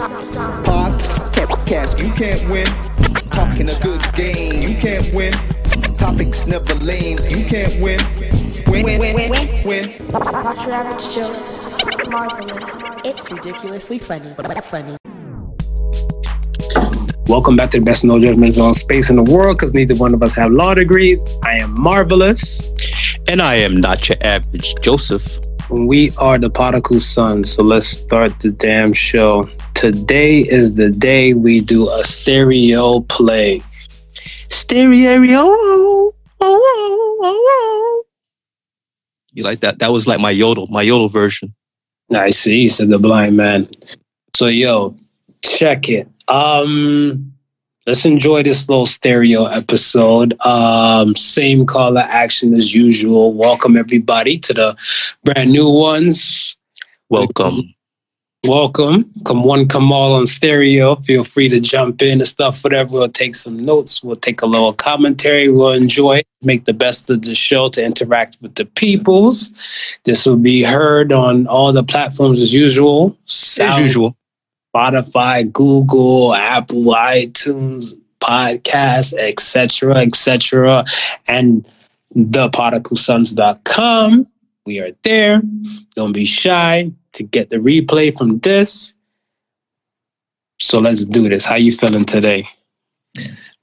Podcast, you can't win. Talking a good game, you can't win. Topics never lame, you can't win. Win, win, win, win, win. Watch your average Joseph. Marvelous. It's ridiculously funny, but funny. Welcome back to the best no judgment zone space in the world because neither one of us have law degrees. I am marvelous. And I am not your average Joseph. We are the Particle Sons, so let's start the damn show. Today is the day we do a stereo play. Stereo. Oh, oh, oh, oh. You like that? That was like my yodel, my yodel version. I see, said the blind man. So yo, check it. Um let's enjoy this little stereo episode. Um same call to action as usual. Welcome everybody to the brand new ones. Welcome. Welcome. Come one, come all on stereo. Feel free to jump in and stuff, whatever. We'll take some notes. We'll take a little commentary. We'll enjoy, make the best of the show to interact with the peoples. This will be heard on all the platforms as usual. As usual. Spotify, Google, Apple, iTunes, podcast, etc., etc., and theparticlesons.com. We are there. Don't be shy to get the replay from this. So let's do this. How you feeling today?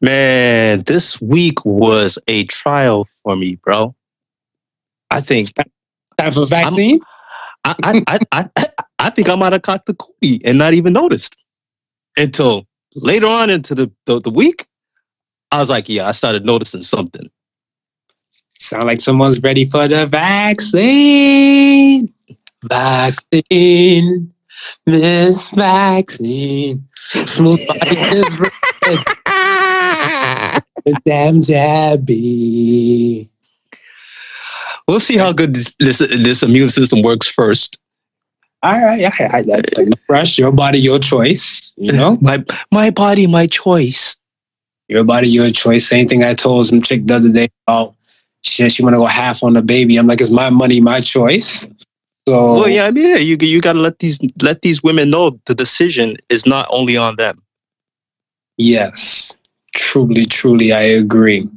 Man, this week was a trial for me, bro. I think Time for vaccine? I I, I, I, I think I might have caught the cootie and not even noticed until later on into the, the, the week. I was like, yeah, I started noticing something. Sound like someone's ready for the vaccine. Vaccine. this Vaccine. Smooth body is red. Damn jabby. We'll see how good this this, this immune system works first. All right, yeah, I, I, I, no rush. Your body, your choice. You know, My my body, my choice. your body, your choice. Same thing I told some chick the other day about. She said she want to go half on the baby. I'm like, it's my money, my choice. So Well, yeah, I mean, yeah, you you gotta let these let these women know the decision is not only on them. Yes, truly, truly, I agree.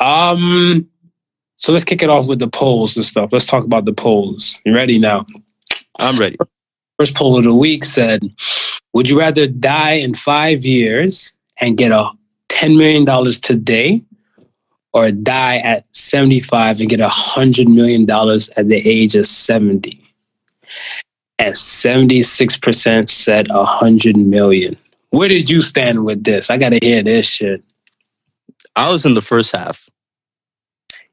Um, so let's kick it off with the polls and stuff. Let's talk about the polls. You ready now? I'm ready. First poll of the week said, "Would you rather die in five years and get a ten million dollars today, or die at seventy-five and get a hundred million dollars at the age of 70? And seventy-six percent said a hundred million. Where did you stand with this? I gotta hear this shit. I was in the first half.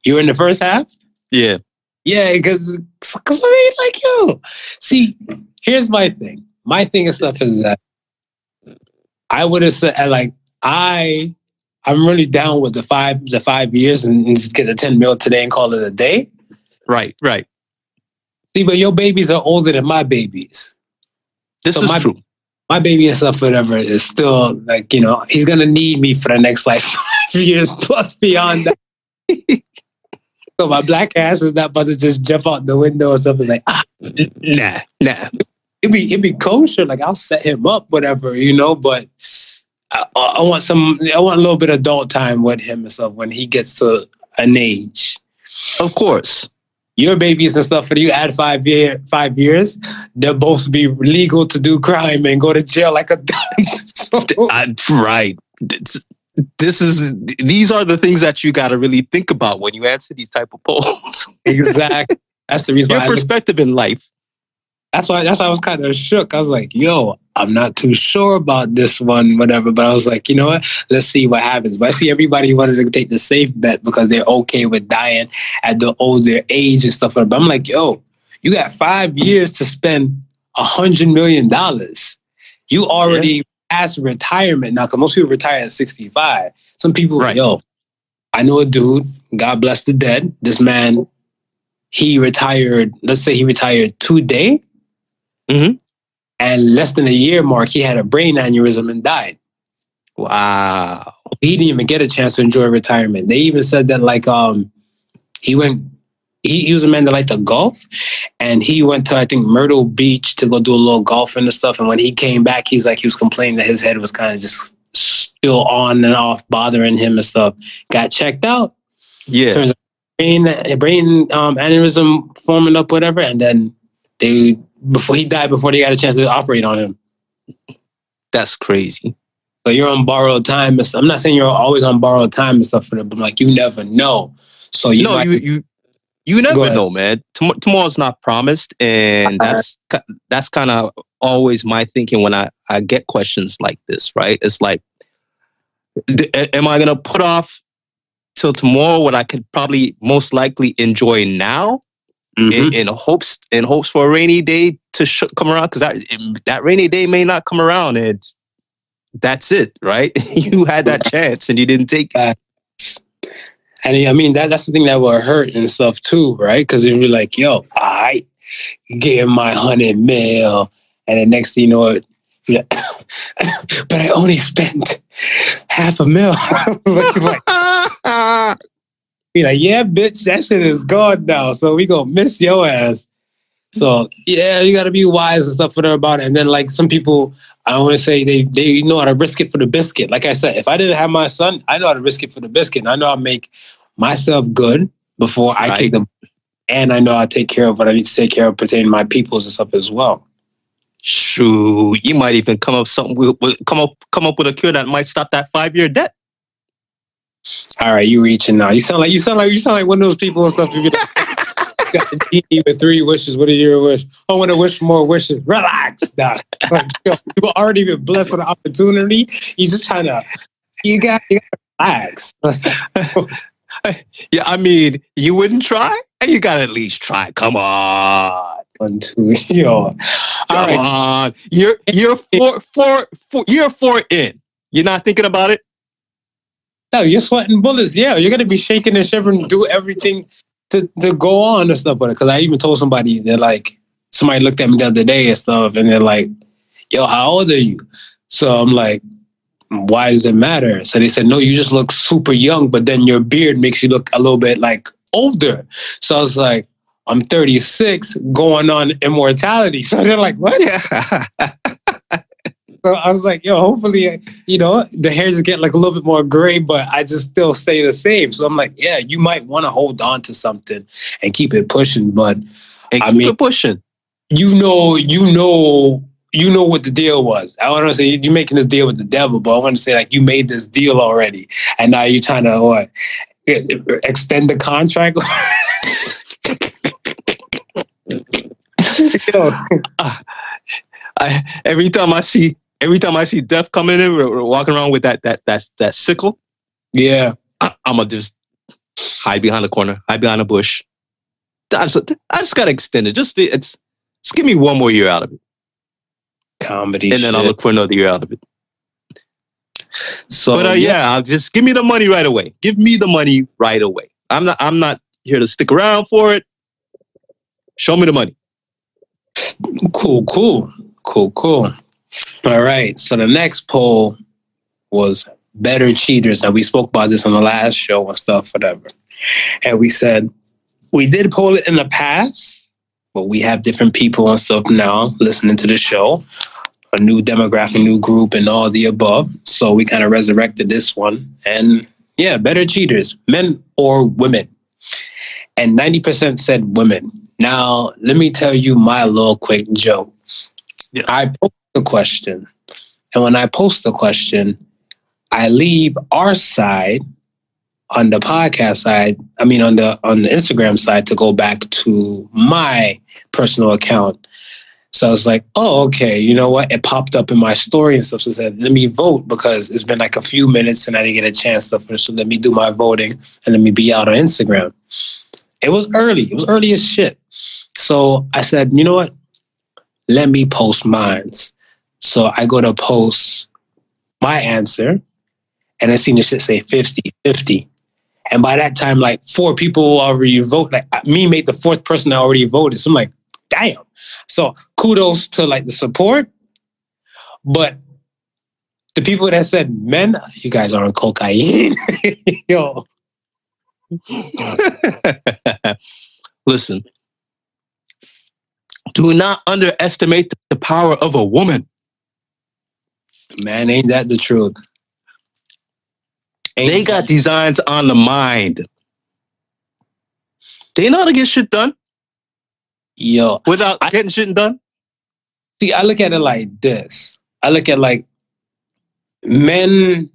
You were in the first half? Yeah. Yeah, because I mean, like, yo, see, here's my thing. My thing and stuff is that I would have said, like, I, I'm really down with the five, the five years and, and just get the ten mil today and call it a day. Right. Right. See, but your babies are older than my babies. This So is my- true. My baby and stuff, whatever, is still like, you know, he's gonna need me for the next like five years plus beyond that. so my black ass is not about to just jump out the window or something like, ah, Nah. Nah. it'd be it'd be kosher. Like I'll set him up, whatever, you know. But I, I want some. I want a little bit of adult time with him and stuff when he gets to an age. Of course. Your babies and stuff. For you, add five year five years, they'll both be legal to do crime and go to jail like a. I, right. This, this is these are the things that you got to really think about when you answer these type of polls. exactly. That's the reason. Your perspective in life. that's why. That's why I was kind of shook. I was like, "Yo, I'm not too sure about this one, whatever." But I was like, you know what? Let's see what happens. But I see everybody wanted to take the safe bet because they're okay with dying at the older age and stuff. But I'm like, yo, you got five years to spend a hundred million dollars. You already past retirement now, because most people retire at 65. Some people, Right. yo, I know a dude. God bless the dead. This man, he retired. Let's say he retired today Mhm. And less than a year mark, he had a brain aneurysm and died. Wow. He didn't even get a chance to enjoy retirement. They even said that like um he went he, he was a man that liked to golf, and he went to I think Myrtle Beach to go do a little golfing and stuff. And when he came back, he's like he was complaining that his head was kind of just still on and off, bothering him and stuff. Got checked out. Yeah. Turns out brain brain um, aneurysm forming up, whatever, and then they before he died before they got a chance to operate on him. That's crazy. So you're on borrowed time. and stuff. I'm not saying you're always on borrowed time and stuff for them, but like you never know. So you no, might- you you you never know, man. Tom- tomorrow's not promised, and Uh-huh. that's that's kind of always my thinking when I I get questions like this. Right? It's like, d- am I gonna put off till tomorrow what I could probably most likely enjoy now Mhm. in, in hopes in hopes for a rainy day to sh- come around because that that rainy day may not come around and that's it, right? you had that chance and you didn't take it. And I mean that that's the thing that will hurt and stuff too, right? Because if you're like, yo, I get my hundred mil, and the next thing you know, it, but I only spent half a mil. It's like, be like, yeah, bitch, that shit is gone now. So we gonna miss your ass. So yeah, you gotta be wise and stuff whatever about it. And then like some people, I want to say they they know how to risk it for the biscuit. Like I said, if I didn't have my son, I know how to risk it for the biscuit. And I know to make myself good before I Right. take them, and I know to take care of what I need to take care of pertaining to my peoples and stuff as well. Shoot, you might even come up something come up come up with a cure that might stop that five year debt. All right, you reaching now. You sound like you sound like you sound like one of those people and stuff. You got the genie with three wishes. What are your wish? I want to wish for more wishes. Relax, now. Like, yo, you've already been blessed with an opportunity. You just trying to. You got. You got to relax. Yeah, I mean, you wouldn't try, and you gotta at least try. Come on, One, two, yo. All come right. on. You're you're four four four you're four in. You're not thinking about it. No, you're sweating bullets. Yeah, you're gonna be shaking and shivering, do everything to, to go on and stuff with it. Because I even told somebody they're like, somebody looked at me the other day and stuff, and they're like, "Yo, how old are you?" So I'm like, "Why does it matter?" So they said, "No, you just look super young, but then your beard makes you look a little bit like older." So I was like, "I'm 36, going on immortality." So they're like, "What?" So I was like, yo, hopefully, you know, the hairs get like a little bit more gray, but I just still stay the same. So I'm like, yeah, you might want to hold on to something and keep it pushing, but And I keep mean- it pushing. you know, you know, you know what the deal was. I want to say you're making this deal with the devil, but I want to say like you made this deal already, and now you're trying to what extend the contract. Yo, I, every time I see every time I see death coming in, walking around with that that that that sickle. yeah, I, I'm gonna just hide behind the corner, hide behind a bush. I just, I just gotta extend it. Just it's just give me one more year out of it, comedy. and then I'll look for another year out of it. So But uh, yeah, I'll just give me the money right away. Give me the money right away. I'm not I'm not here to stick around for it. Show me the money. Cool, cool, cool, cool. All right. So the next poll was better cheaters. And we spoke about this on the last show and stuff, whatever. And we said we did poll it in the past, but we have different people and stuff now listening to the show, a new demographic, new group, and all the above. So we kind of resurrected this one. And yeah, better cheaters, men or women. And 90% said women. Now, let me tell you my little quick joke. Yeah. I the question, and when I post the question, I leave our side on the podcast side. I mean, on the on the Instagram side to go back to my personal account. So I was like, oh, okay. You know what? It popped up in my story and stuff. So I said, let me vote because it's been like a few minutes and I didn't get a chance to finish. So let me do my voting and let me be out on Instagram. It was early. It was early as shit. So I said, you know what? Let me post mines. So I go to post my answer and I seen the shit say 50, 50. And by that time, like four people already vote. Like me made the fourth person already voted. So I'm like, damn. So kudos to like the support. But the people that said men, you guys are on cocaine. Yo. listen. Do not underestimate the power of a woman. Man, ain't that the truth? Ain't They got designs on the mind. They know how to get shit done yo. without getting shit done. See, I look at it like this. I look at like men.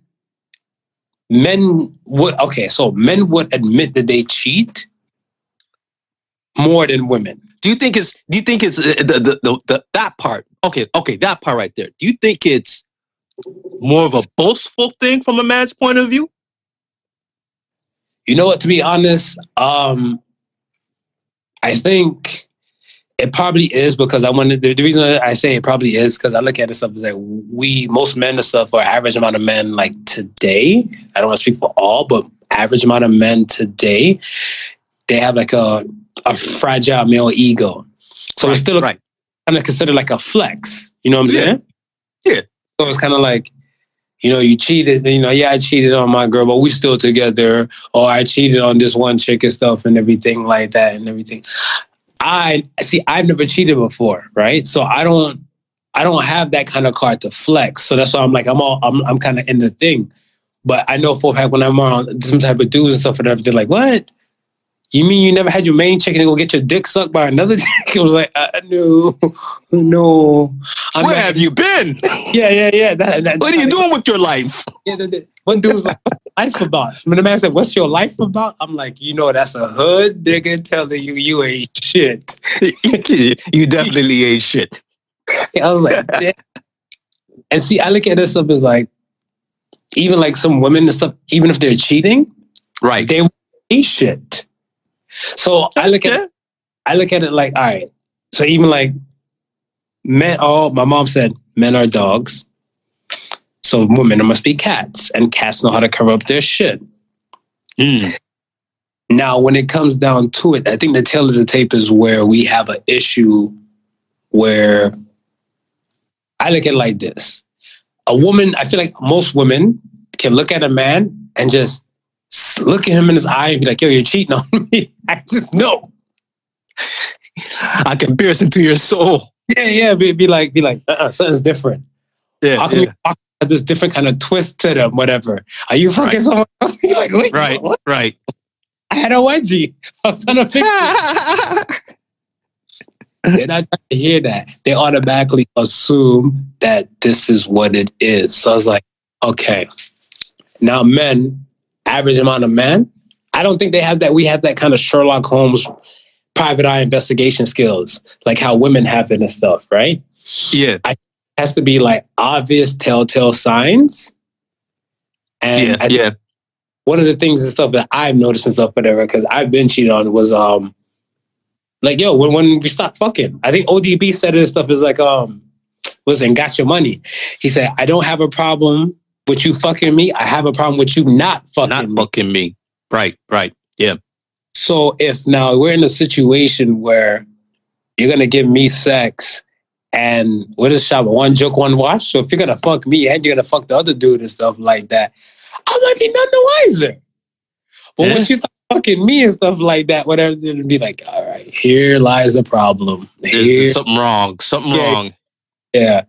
Men would okay, so men would admit that they cheat more than women. Do you think it's? Do you think it's uh, the, the, the, the that part? Okay, okay, that part right there. Do you think it's more of a boastful thing from a man's point of view? You know what? To be honest, um, I think it probably is because I wanted the, the reason I say it probably is because I look at it stuff like we most men and stuff or average amount of men like today. I don't want to speak for all, but average amount of men today, they have like a a fragile male ego. So it's still right. kind of considered like a flex. You know what I'm Yeah. saying? Yeah. So it's kind of like, you know, you cheated. You know, yeah, I cheated on my girl, but we still together. Or I cheated on this one chick and stuff and everything like that and everything. I see. I've never cheated before, right? So I don't. I don't have that kind of card to flex. So that's why I'm like, I'm all. I'm. I'm kind of in the thing. But I know for a fact when I'm on some type of dudes and stuff and everything, like, what? You mean you never had your main chick and go get your dick sucked by another chick? It was like, uh, no, no. I'm Where have you been? yeah, yeah, yeah. That, that, What are you doing with your life? Yeah, the, the, one dude was like, "What's life about?" When the man said, "What's your life about?" I'm like, you know, that's a hood nigga telling you you ain't shit. you definitely ain't shit. I was like, "Damn." and see, I look at this stuff as like, even like some women and stuff, even if they're cheating, Right. they ain't shit. So I look at Yeah. I look at it like, all right. So even like men, oh, my mom said men are dogs. So women must be cats, and cats know how to cover up their shit. Mm. Now, when it comes down to it, I think the tail of the tape is where we have an issue where I look at it like this. A woman, I feel like most women can look at a man and just look at him in his eye and be like, yo, you're cheating on me. I just know. I can pierce into your soul. Yeah, yeah. Be, be like, be like, uh-uh, something's different. Yeah. How come yeah. about this different kind of twist to them, whatever? Are you fucking Right. someone else? You're like, wait, Right. what? Right. I had a wedgie. I was trying to fix it. They're not trying to hear that. They automatically assume that this is what it is. So I was like, okay. Now, men, average amount of men, I don't think they have that. We have that kind of Sherlock Holmes private eye investigation skills, like how women have it and stuff, right? yeah. It has to be like obvious telltale signs. And Yeah. I think Yeah. one of the things and stuff that I've noticed and stuff, whatever, because I've been cheated on was um like yo, when when we stopped fucking. I think ODB said it and stuff is like um listen, got your money. He said, I don't have a problem with you fucking me. I have a problem with you not fucking Not me. fucking me. Right. Right. Yeah. So if now we're in a situation where you're gonna give me sex and what is shop one joke, one watch. So if you're gonna fuck me and you're gonna fuck the other dude and stuff like that, I might be none the wiser. But Yeah. once you start fucking me and stuff like that, whatever, it'll be like, all right, here lies the problem. There's, Here, there's something wrong. Something Yeah. wrong. yeah.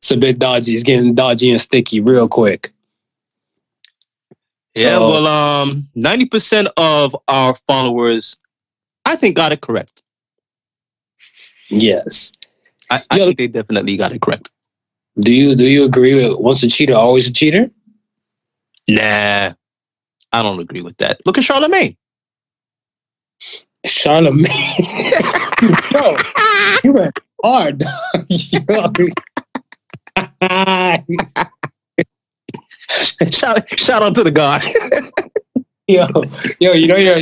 It's a bit dodgy. It's getting dodgy and sticky real quick. Yeah. So- Well, um, ninety percent of our followers, I think, got it correct. Yes. I, I Yo- think they definitely got it correct. Do you do you agree with once a cheater, always a cheater? Nah, I don't agree with that. Look at Charlamagne. Charlamagne. Yo, you went hard. Shout, shout out to the guy. yo, yo, you know you're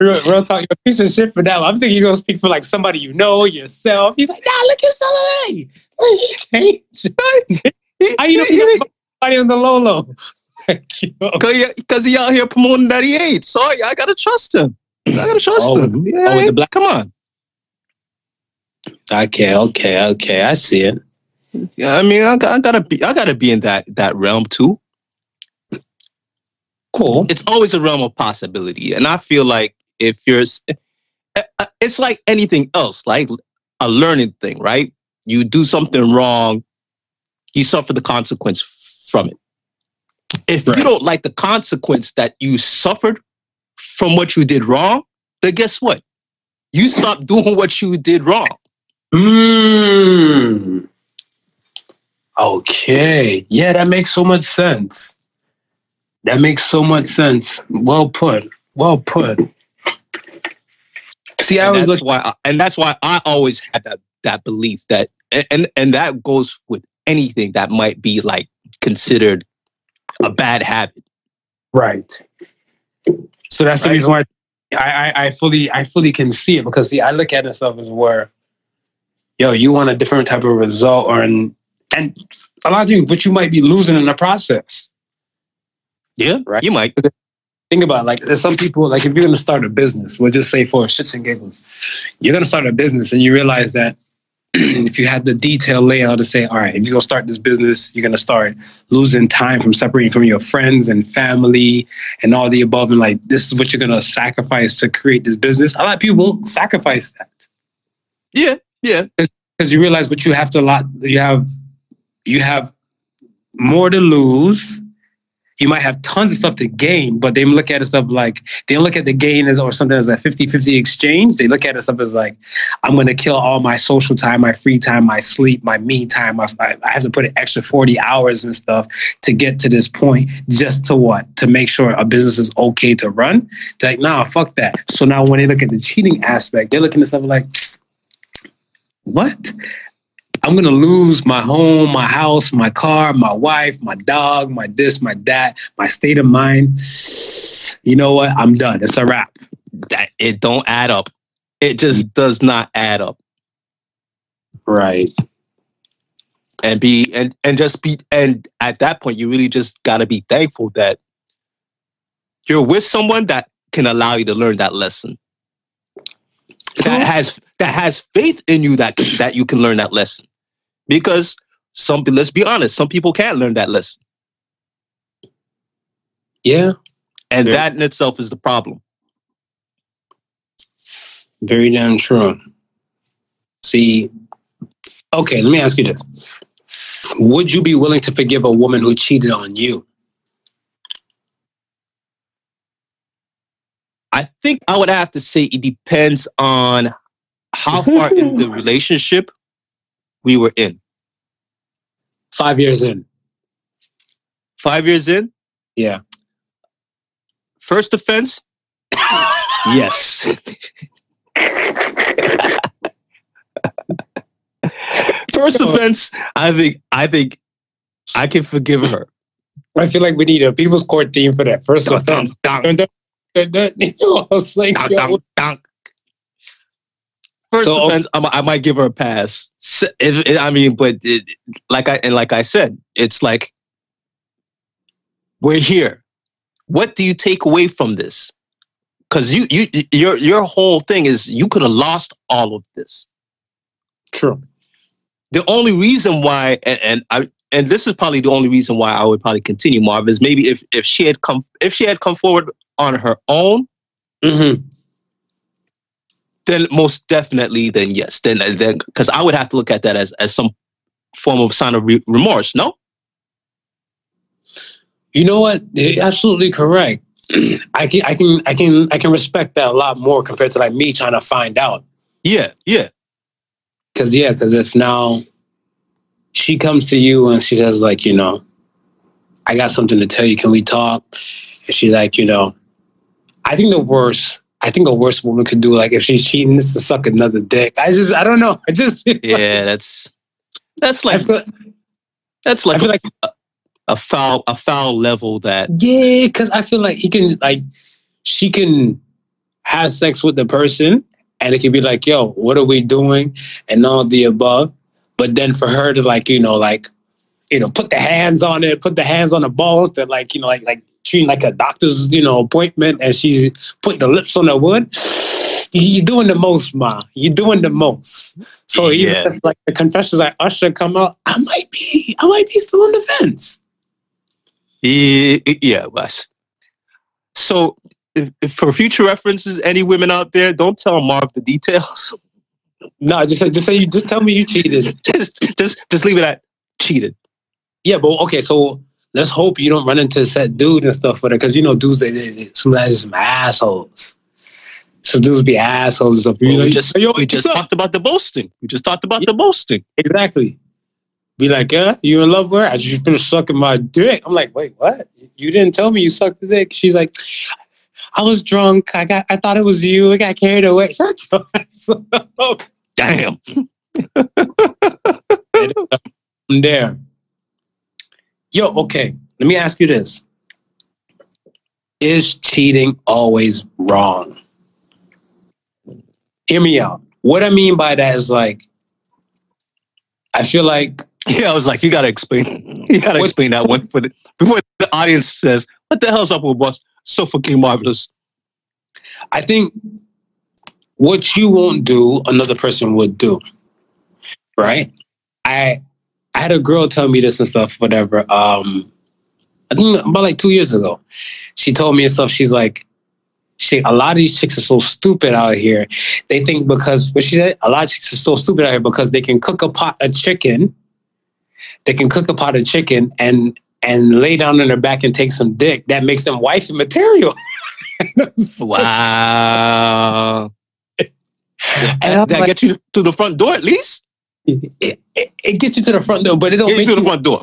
real, real talk. You're a piece of shit for that. I'm thinking you're gonna speak for like somebody you know yourself. He's like, nah, look at Charlamagne. He changed. How you know got somebody on the low low? Because he out here promoting that he ain't. So I, gotta trust him. I gotta trust Oh, him. Yeah, oh, with the black- Come on. Okay, okay, okay. I see it. Yeah, I mean, I, I gotta be. I gotta be in that that realm too. Cool. It's always a realm of possibility, and I feel like if you're, uh, it's like anything else, like a learning thing, right? You do something wrong, you suffer the consequence from it. If Right. you don't like the consequence that you suffered from what you did wrong, then guess what? You stop doing what you did wrong. Mm. Okay. Yeah, that makes so much sense. That makes so much sense. Well put. Well put. See, I and was looking. why, I, and that's why I always had that that belief that, and and that goes with anything that might be like considered a bad habit. Right. So that's the reason why I, I, I fully I fully can see it because see I look at myself as where yo you want a different type of result or an, and a lot of you but you might be losing in the process. Yeah, Right. You might. Think about it, like there's some people like if you're gonna start a business, we'll just say for shits and giggles, you're gonna start a business and you realize that if you had the detailed layout to say, all right, if you're gonna start this business, you're gonna start losing time from separating from your friends and family and all the above, and like this is what you're gonna sacrifice to create this business. A lot of people won't sacrifice that Yeah, yeah. because you realize what you have to lot you have you have more to lose. You might have tons of stuff to gain but they look at it stuff like they look at the gain as or something as a 50-50 exchange. They look at it stuff as like i'm to kill all my social time my free time my sleep my me time. I, I have to put an extra 40 hours and stuff to get to this point just to what? To make sure a business is okay to run? They're like nah fuck that. So now when they look at the cheating aspect they're looking at something like what? I'm gonna lose my home, my house, my car, my wife, my dog, my this, my that, my state of mind. You know what? I'm done. It's a wrap. That it don't add up. It just does not add up. Right. And be and and just be and at that point you really just gotta be thankful that you're with someone that can allow you to learn that lesson. That has that has faith in you that that you can learn that lesson. Because some let's be honest, some people can't learn that lesson. Yeah. And that in itself is the problem. Very damn true. See, okay, let me ask you this. Would you be willing to forgive a woman who cheated on you? I think I would have to say it depends on how far in the relationship we were in. Five years in. Five years in, Yeah. first offense, yes. first offense, I think I think I can forgive her. I feel like we need a people's court team for that. First Dun, offense know, I was like, dun, yo, dun, dun. First So- offense, I, mi- I might give her a pass. S- If, if- I mean, but it, like I and like I said, it's like we're here. What do you take away from this? Because you you your your whole thing is you could have lost all of this. True. The only reason why, and, and I and this is probably the only reason why I would probably continue Marv is maybe if if she had come if she had come forward on her own, Mm-hmm. Then most definitely, then yes, then uh, then because I would have to look at that as as some form of sign of re- remorse. No, You know what? You're absolutely correct. I can, I can, I can, I can respect that a lot more compared to like me trying to find out. yeah, yeah, Cause yeah, cause if now she comes to you and she says like, you know, I got something to tell you. Can we talk? And she's like, you know, I think the worst, I think a worst woman could do like if she's cheating is to suck another dick. I just, I don't know. I just, feel like- yeah. That's that's like feel, that's I like, feel like a, a foul a foul level that Yeah, because I feel like he can like she can have sex with the person and it can be like, yo, what are we doing? And all the above. But then for her to like, you know, like, you know, put the hands on it, put the hands on the balls that like, you know, like like treating like a doctor's, you know, appointment and she's putting the lips on the wood. You're doing the most, ma. You're doing the most. So even Yeah. if like the confessions like Usher come out, I might be, I might be still on the fence. yeah, yeah was. So if, if for future references, any women out there, don't tell Marv the details. No, just say, just say you just tell me you cheated. just just just leave it at cheated. Yeah, but okay, so let's hope you don't run into that dude and stuff with it, because you know dudes they, they, they sometimes some assholes. Some dudes be assholes stuff. Well, we just yo, we just up? talked about the boasting. We just talked about the boasting. exactly. Be like, yeah, you in love with her? I just finished sucking my dick. I'm like, wait, what? You didn't tell me you sucked the dick. She's like, I was drunk. I got, I thought it was you. I got carried away. Shut your ass up. Damn. Um, I'm there. Yo, okay. Let me ask you this: Is cheating always wrong? Hear me out. What I mean by that is like, I feel like Yeah, I was like, you gotta explain. You gotta explain that one for the before the audience says, "What the hell's up with boss?" So fucking marvelous. I think what you won't do, another person would do. Right? I I had a girl tell me this and stuff, whatever. Um I think about like two years ago. She told me and stuff, she's like, she a lot of these chicks are so stupid out here. They think because what she said, a lot of chicks are so stupid out here because they can cook a pot of chicken, they can cook a pot of chicken and and lay down on their back and take some dick. That makes them wifey material. Wow. And I'm that like- get you to the front door at least. It, it, it gets you to the front door, but it don't Get you make to the you. front door.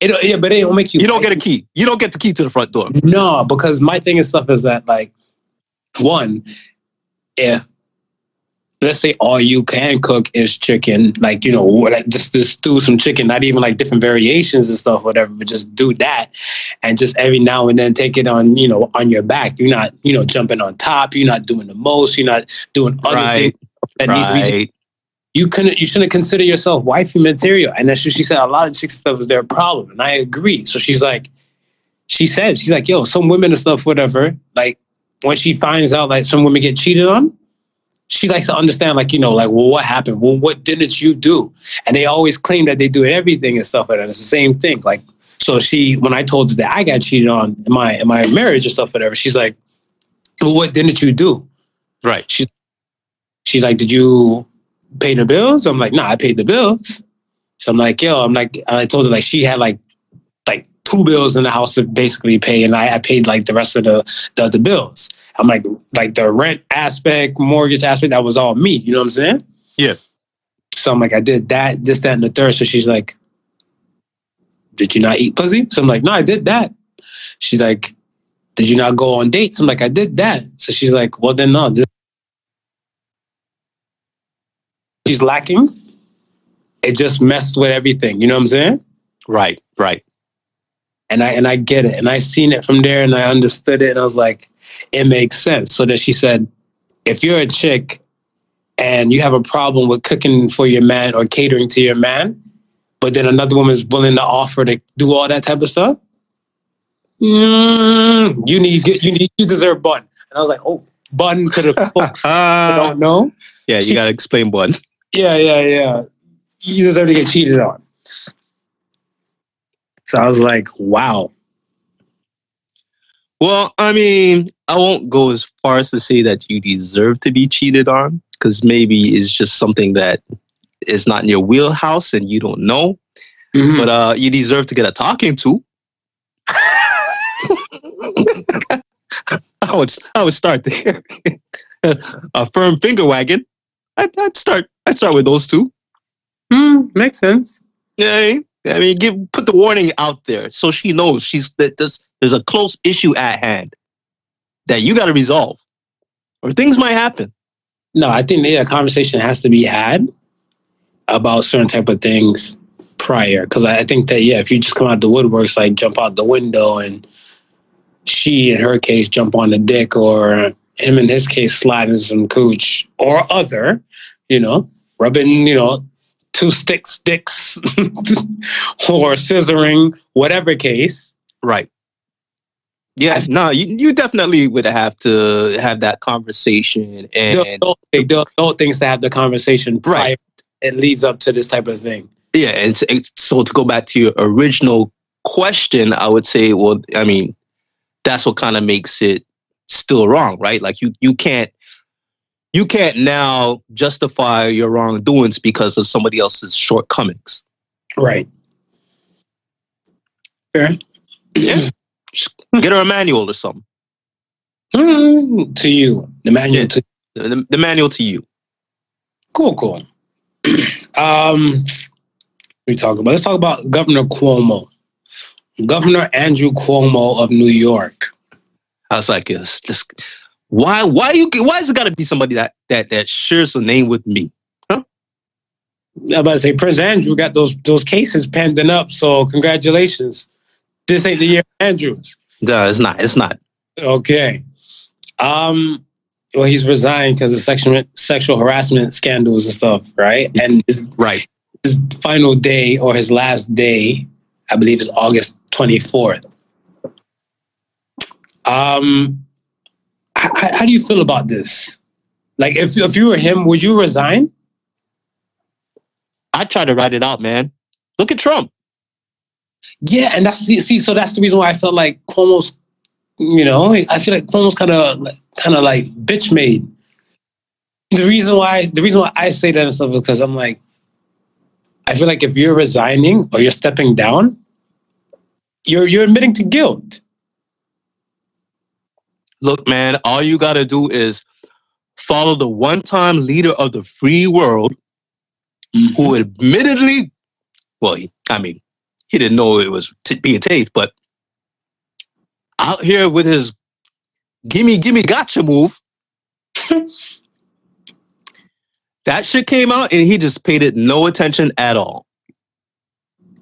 It, don't- yeah, but it don't make you. You don't get a key. You don't get the key to the front door. No, because my thing and stuff is that like, one, if let's say all you can cook is chicken, like you know, like just this stew some chicken, not even like different variations and stuff, whatever, but just do that, and just every now and then take it on, you know, on your back. You're not, you know, jumping on top. You're not doing the most. You're not doing other Right. things that needs to be. You couldn't you shouldn't consider yourself wifey material. And that's what she said. A lot of chicks stuff is their problem. And I agree. So she's like, she said, she's like, yo, some women and stuff, whatever, like when she finds out like some women get cheated on, she likes to understand, like, you know, like, well, what happened? Well, what didn't you do? And they always claim that they do everything and stuff like that. It's the same thing. Like, so she, when I told her that I got cheated on in my in my marriage or stuff, whatever, she's like, well, what didn't you do? Right. She's she's like, "Did you pay the bills?" I'm like, "Nah, I paid the bills." So I'm like, "Yo," I'm like, I told her like she had like like two bills in the house to basically pay, and I, I paid like the rest of the the other bills. I'm like, like the rent aspect, mortgage aspect, that was all me. You know what I'm saying? Yeah. So I'm like, I did that, this, that, and the third. So she's like, "Did you not eat pussy?" So I'm like, "No, I did that." She's like, "Did you not go on dates?" I'm like, "I did that." So she's like, "Well, then no." This she's lacking. It just messed with everything. You know what I'm saying? Right. Right. And I and I get it. And I seen it from there and I understood it. And I was like, it makes sense. So that she said, if you're a chick and you have a problem with cooking for your man or catering to your man, but then another woman is willing to offer to do all that type of stuff, mm, you need you need you deserve bun. And I was like, oh, bun could have folks Ah. don't know. yeah, you gotta explain one. Yeah, yeah, yeah. You deserve to get cheated on. So I was like, wow. Well, I mean, I won't go as far as to say that you deserve to be cheated on, because maybe it's just something that is not in your wheelhouse and you don't know. Mhm. But uh, you deserve to get a talking to. I would I would start there. a firm finger wagging. I'd, I'd start I'd start with those two. Hmm, makes sense. Yeah, I mean, give put the warning out there so she knows she's that there's there's a close issue at hand that you got to resolve, or things might happen. No, I think yeah, a conversation has to be had about certain type of things prior. Because I, I think that yeah, if you just come out the woodworks, like jump out the window, and she in her case jump on the dick, or him in his case sliding some cooch, or other, you know, rubbing, you know, two sticks, dicks, or scissoring, whatever case. Right. Yeah, no, you, you definitely would have to have that conversation and they'll things to have the conversation. Right. It leads up to this type of thing. yeah, and to, and so to go back to your original question, I would say, well, I mean, that's what kind of makes it still wrong, right? Like you you can't you can't now justify your wrongdoings because of somebody else's shortcomings. Right. Fair. Yeah. Get her a manual or something. Mm, to you, the manual Yeah. to The, the- the manual to you. cool, cool. um, we talk about. Let's talk about Governor Cuomo, Governor Andrew Cuomo of New York. I was like, yes, this, why why you why has it gotta be somebody that that that shares a name with me? I'm about to say Prince Andrew got those those cases pending up. So congratulations. This ain't the year of Andrews. No, it's not. It's not. Okay. Um. Well, he's resigned because of sexual sexual harassment scandals and stuff, right? And his, Right. his final day or his last day, I believe, is August twenty fourth. Um. How, how do you feel about this? Like, if if you were him, would you resign? I try to write it out, man. Look at Trump. Yeah, and that's see, see, so that's the reason why I felt like Cuomo's, you know, I feel like Cuomo's kind of, kind of like bitch made. The reason why, the reason why I say that and stuff because I'm like, I feel like if you're resigning or you're stepping down, you're you're admitting to guilt. Look, man, all you gotta do is follow the one-time leader of the free world mm-hmm. who admittedly, well, he, I mean, he didn't know it was t- being taped, but out here with his gimme, gimme, gotcha move, that shit came out and he just paid it no attention at all.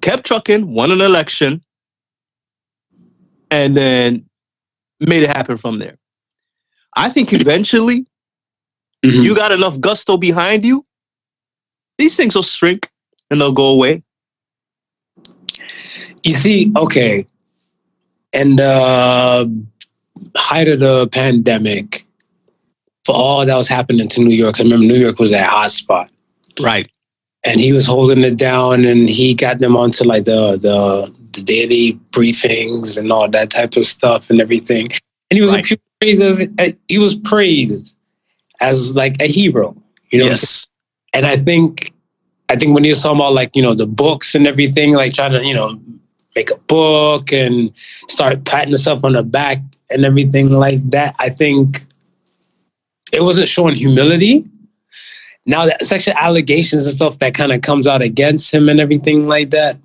Kept trucking, won an election, and then made it happen from there. I think eventually Mhm. you got enough gusto behind you, these things will shrink and they'll go away. You see, okay, and the height of the pandemic, for all that was happening to New York, I remember New York was that hot spot. Right. and he was holding it down and he got them onto like the the, the daily briefings and all that type of stuff and everything and he was Right. praised as uh, he was praised as like a hero you know what I'm saying? yes. and i think i think when he was talking about like you know the books and everything like trying to you know make a book and start patting himself on the back and everything like that i think it wasn't showing humility now that sexual allegations and stuff that kind of comes out against him and everything like that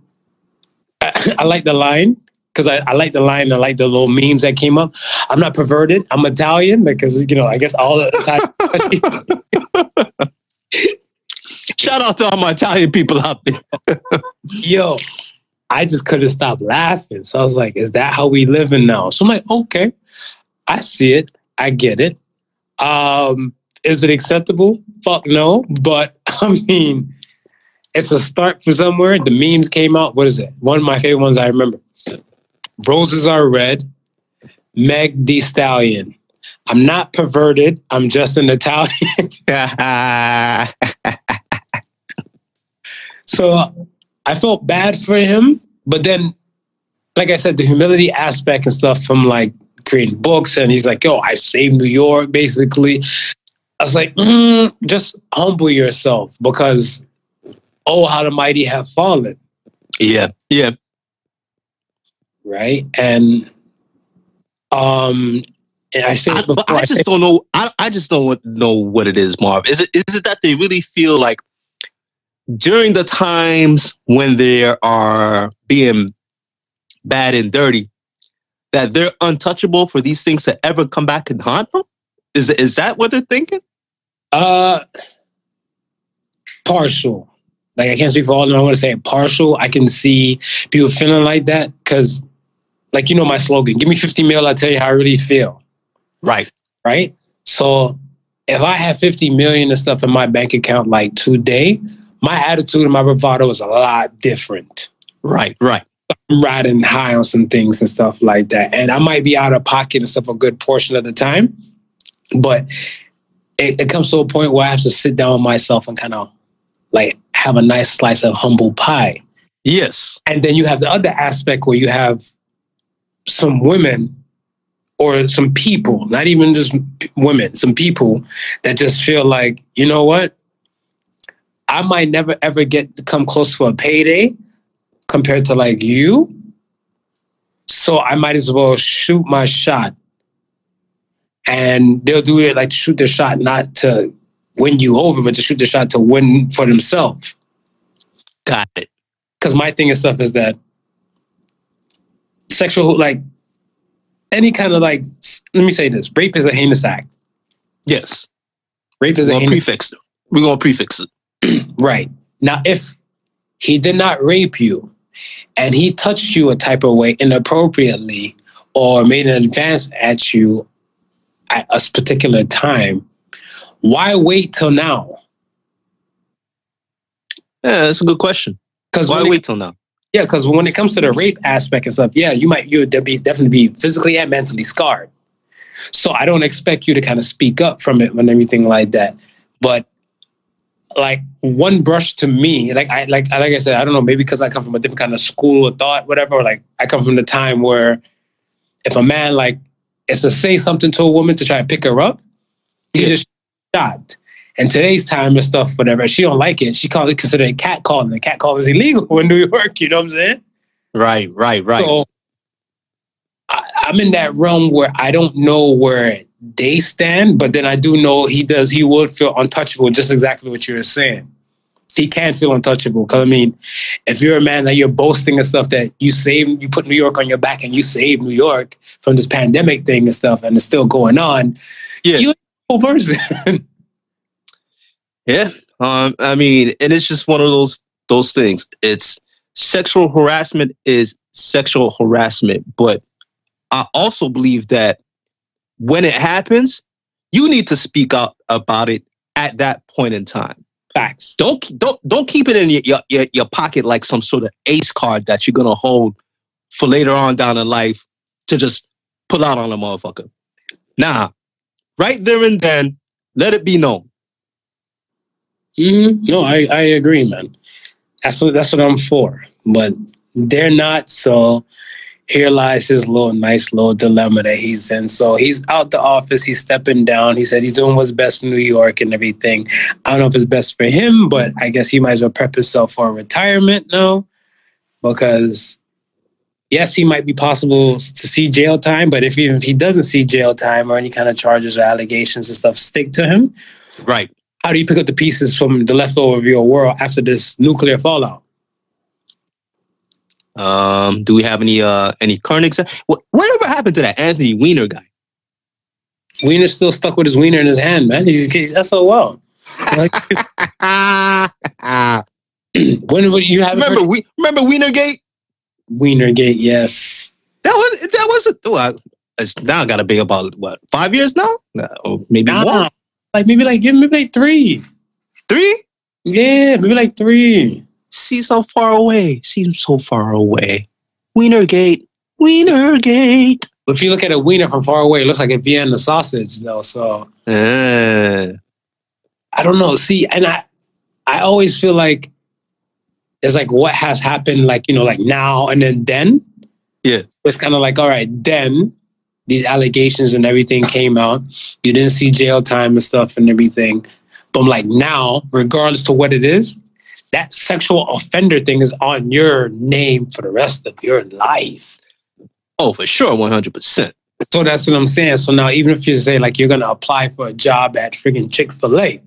i, I like the line because I, I like the line i like the little memes that came up. I'm not perverted i'm italian because you know i guess all the time Shout out to all my Italian people out there. yo i just couldn't stop laughing. So i was like is that how we living now? So i'm like okay i see it i get it. Um is it acceptable? Fuck no but i mean it's a start for somewhere. The memes came out. What is it? One of my favorite ones i remember. Roses are red. Meg the stallion. I'm not perverted. I'm just an italian. So I felt bad for him, but then, like I said, the humility aspect and stuff from like creating books, and he's like, "Yo, I saved New York," basically. I was like, mm, just humble yourself because, oh, how the mighty have fallen, yeah. Yeah. right? And um, and I said I, before. but I just don't know. I, I just don't know what it is, Marv. Is it is it that they really feel like during the times when they are being bad and dirty, that they're untouchable for these things to ever come back and haunt them? Is is that what they're thinking? uh, partial. Like I can't speak for all of them. I want to say partial. I can see people feeling like that because, like you know, my slogan: "Give me fifty mil, I'll tell you how I really feel." Right. Right. So if I have fifty million and stuff in my bank account like today, my attitude and my bravado is a lot different. Right. Right. I'm riding high on some things and stuff like that, and I might be out of pocket and stuff a good portion of the time, but it, it comes to a point where I have to sit down with myself and kind of like have a nice slice of humble pie. Yes. And then you have the other aspect where you have some women or some people, not even just women, some people that just feel like, you know what? I might never ever get to come close to a payday compared to like you. So I might as well shoot my shot. And they'll do it like shoot their shot, not to win you over, but to shoot the shot to win for themselves. Got it. Because my thing and stuff is that sexual, like any kind of like, let me say this: rape is a heinous act. Yes. Rape is We're a heinous prefix. We're gonna prefix it. right now. If he did not rape you, and he touched you a type of way inappropriately, or made an advance at you at a particular time, why wait till now? Yeah, that's a good question. Because Why wait till now? Yeah, because when it comes to the rape aspect and stuff, yeah, you might you would be definitely be physically and mentally scarred. So I don't expect you to kind of speak up from it and everything like that. But like one brush to me, like I like like I said, I don't know, maybe because I come from a different kind of school of thought, whatever. Like I come from the time where if a man like is to say something to a woman to try and pick her up, he Yeah. just shot. And today's time and stuff, whatever, she don't like it. She called it considered a cat calling. The cat call is illegal in New York. You know what I'm saying? Right, right, right. So I, I'm in that realm where I don't know where they stand, but then I do know he does. He would feel untouchable, just exactly what you were saying. He can't feel untouchable. Cause I mean, if you're a man that you're boasting and stuff that you saved, you put New York on your back and you saved New York from this pandemic thing and stuff, and it's still going on. Yeah. you person. Yeah. Um, I mean, and it's just one of those those things. It's sexual harassment is sexual harassment, but I also believe that when it happens, you need to speak out about it at that point in time. Facts. Don't don't don't keep it in your your, your, pocket like some sort of ace card that you're gonna hold for later on down in life to just pull out on a motherfucker. Nah, right there and then, let it be known. hmm No, I, I agree, man. That's what that's what I'm for. But they're not. So here lies his little nice little dilemma that he's in. So he's out the office. He's stepping down. He said he's doing what's best for New York and everything. I don't know if it's best for him, but I guess he might as well prep himself for retirement now, because yes, he might be possible to see jail time. But if he, if he doesn't see jail time or any kind of charges or allegations and stuff stick to him, Right. how do you pick up the pieces from the leftover of your world after this nuclear fallout? Um, do we have any uh any current? What whatever happened to that Anthony Weiner guy? Wiener's still stuck with his wiener in his hand, man. He's, he's SOL. Like, when would you have remember we remember Wienergate? Wienergate? Yes. That was that was a, well, it's now got to be about what five years now, Uh, or maybe Nah, more. like maybe like give maybe like three. Three? Yeah, maybe like three. See so far away. Seems so far away. Wienergate. Wienergate. If you look at a wiener from far away, it looks like a Vienna sausage, though. So Uh, I don't know. See, and I, I always feel like it's like what has happened, like you know, like now and then then. Yeah. It's kind of like all right, then these allegations and everything came out. You didn't see jail time and stuff and everything, but I'm like now, regardless to what it is, that sexual offender thing is on your name for the rest of your life. oh, for sure, one hundred percent. So that's what I'm saying. So now, even if you say like you're gonna apply for a job at freaking Chick Fil A,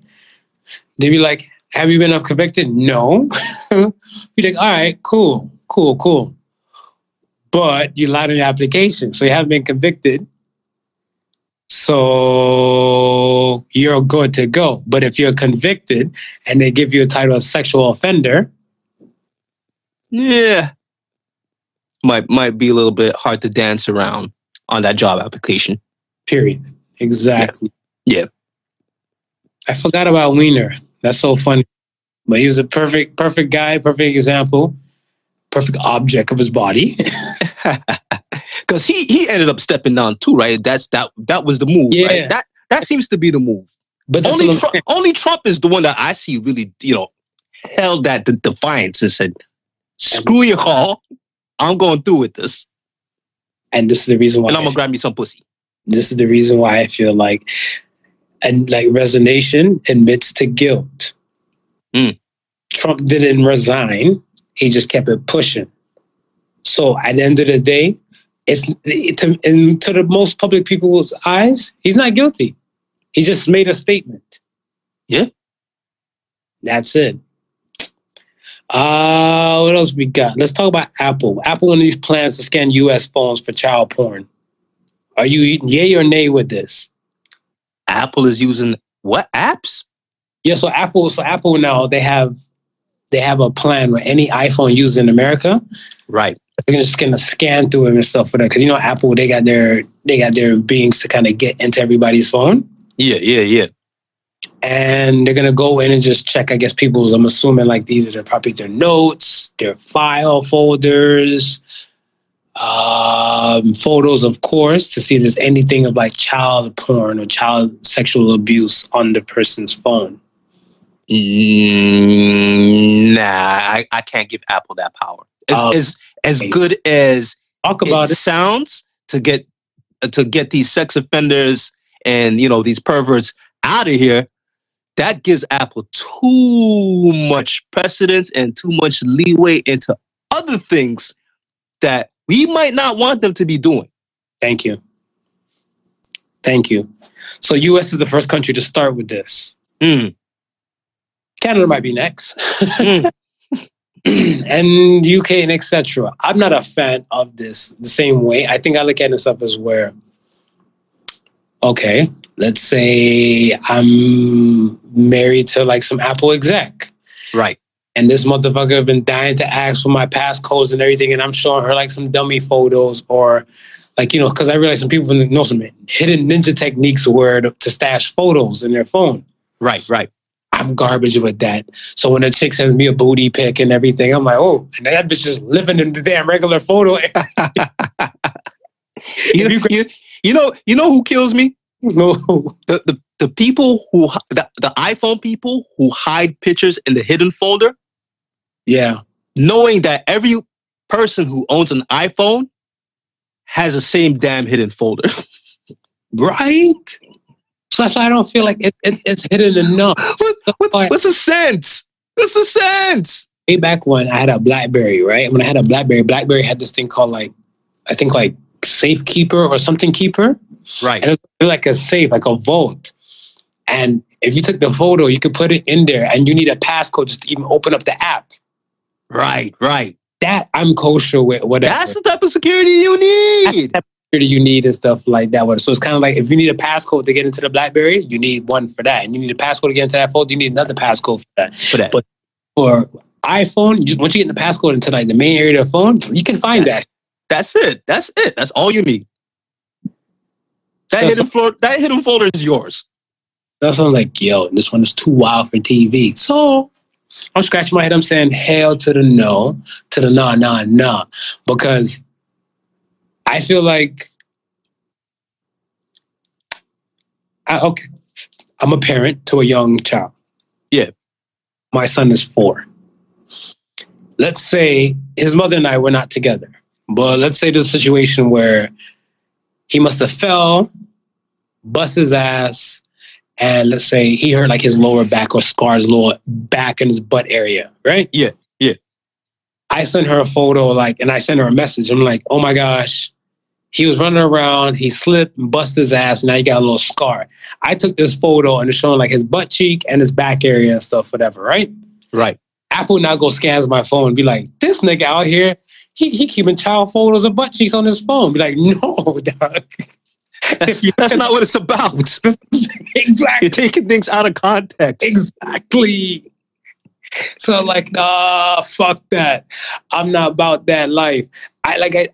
they be like, "Have you been convicted?" No. be like, "All right, cool, cool, cool." But you lied on your application, so you haven't been convicted. So you're good to go. But if you're convicted and they give you a title of sexual offender, Yeah, might might be a little bit hard to dance around on that job application. period. Exactly. Yeah. I forgot about Wiener. That's so funny. But he was a perfect, perfect guy, perfect example, perfect object of his body. Because he he ended up stepping down too, right? That's that that was the move. Yeah. right? That that seems to be the move. But only Trump, saying. only Trump is the one that I see really, you know, held that de- defiance and said, "Screw you all, I'm going through with this, And this is the reason why and I'm gonna grab me some pussy." This is the reason why I feel like, and like resignation admits to guilt. Mm. Trump didn't resign; he just kept it pushing. So at the end of the day, it's to, and to the most public people's eyes, he's not guilty. He just made a statement. Yeah. That's it. Uh, what else we got? Let's talk about Apple. Apple and these plans to scan US phones for child porn. Are you yay or nay with this? Apple is using what apps? Yeah, so Apple, so Apple now they have they have a plan where any iPhone used in America, Right. they're just gonna scan through it and stuff for that. Cause you know Apple, they got their they got their beings to kind of get into everybody's phone. Yeah, yeah, yeah. and they're gonna go in and just check. I guess people's. I'm assuming like these are their, probably their notes, their file folders, um, photos, of course, to see if there's anything of like child porn or child sexual abuse on the person's phone. Mm, nah, I, I can't give Apple that power. As, Oh. as, as good as Talk about it it. sounds to get to get these sex offenders and you know these perverts out of here, that gives Apple too much precedence and too much leeway into other things that we might not want them to be doing. Thank you. Thank you. So, U.S. is the first country to start with this. Mm, Canada might be next. Mm. and UK and etc. I'm not a fan of this the same way. I think I look at this up as where, okay, let's say I'm married to like some Apple exec. right. And this motherfucker have been dying to ask for my passcodes and everything, and I'm showing her like some dummy photos or like you know, because I realize some people know some hidden ninja techniques where to, to stash photos in their phone. Right, right. I'm garbage with that. So when a chick sends me a booty pic and everything, I'm like, oh, and that bitch is living in the damn regular photo. You, you, you know, you know who kills me? no, The, the, the people who, the, the iPhone people who hide pictures in the hidden folder, yeah, knowing that every person who owns an iPhone has the same damn hidden folder. right. So that's why I don't feel like it, it's it's hidden enough. what, what, what's the sense? What's the sense? Way back when I had a BlackBerry, right? When I had a BlackBerry, BlackBerry had this thing called like, I think like Safekeeper or something keeper. Right. and it was like a safe, like a vault. And if you took the photo, you could put it in there, and you need a passcode just to even open up the app. Right, right. That I'm kosher with. Whatever That's the type of security you need. you need and stuff like that. So it's kind of like if you need a passcode to get into the BlackBerry, you need one for that, and you need a passcode to get into that phone. You need another passcode for that. For that. But for iPhone, you, once you get the passcode into like the main area of the phone, you can find that. That's it. That's it. That's all you need. That So- hidden folder, that hidden folder is yours. That's I'm like, yo, this one is too wild for TV. So I'm scratching my head. I'm saying hell to the no, to the nah, nah, nah, because I feel like, I, okay, I'm a parent to a young child. Yeah. My son is four. Let's say his mother and I were not together, but let's say there's a situation where he must have fell, bust his ass, and let's say he hurt like his lower back or scars lower back in his butt area, right? Yeah, yeah. I sent her a photo, like, and I sent her a message. I'm like, oh my gosh, he was running around, he slipped and busted his ass, and now he got a little scar. I took this photo and it's showing like his butt cheek and his back area and stuff, whatever, right? Right. Apple now go scans my phone and be like, this nigga out here, he, he keeping child photos of butt cheeks on his phone. Be like, no, dog. That's, that's not what it's about. exactly. You're taking things out of context. Exactly. So like, nah, fuck that. I'm not about that life. I like I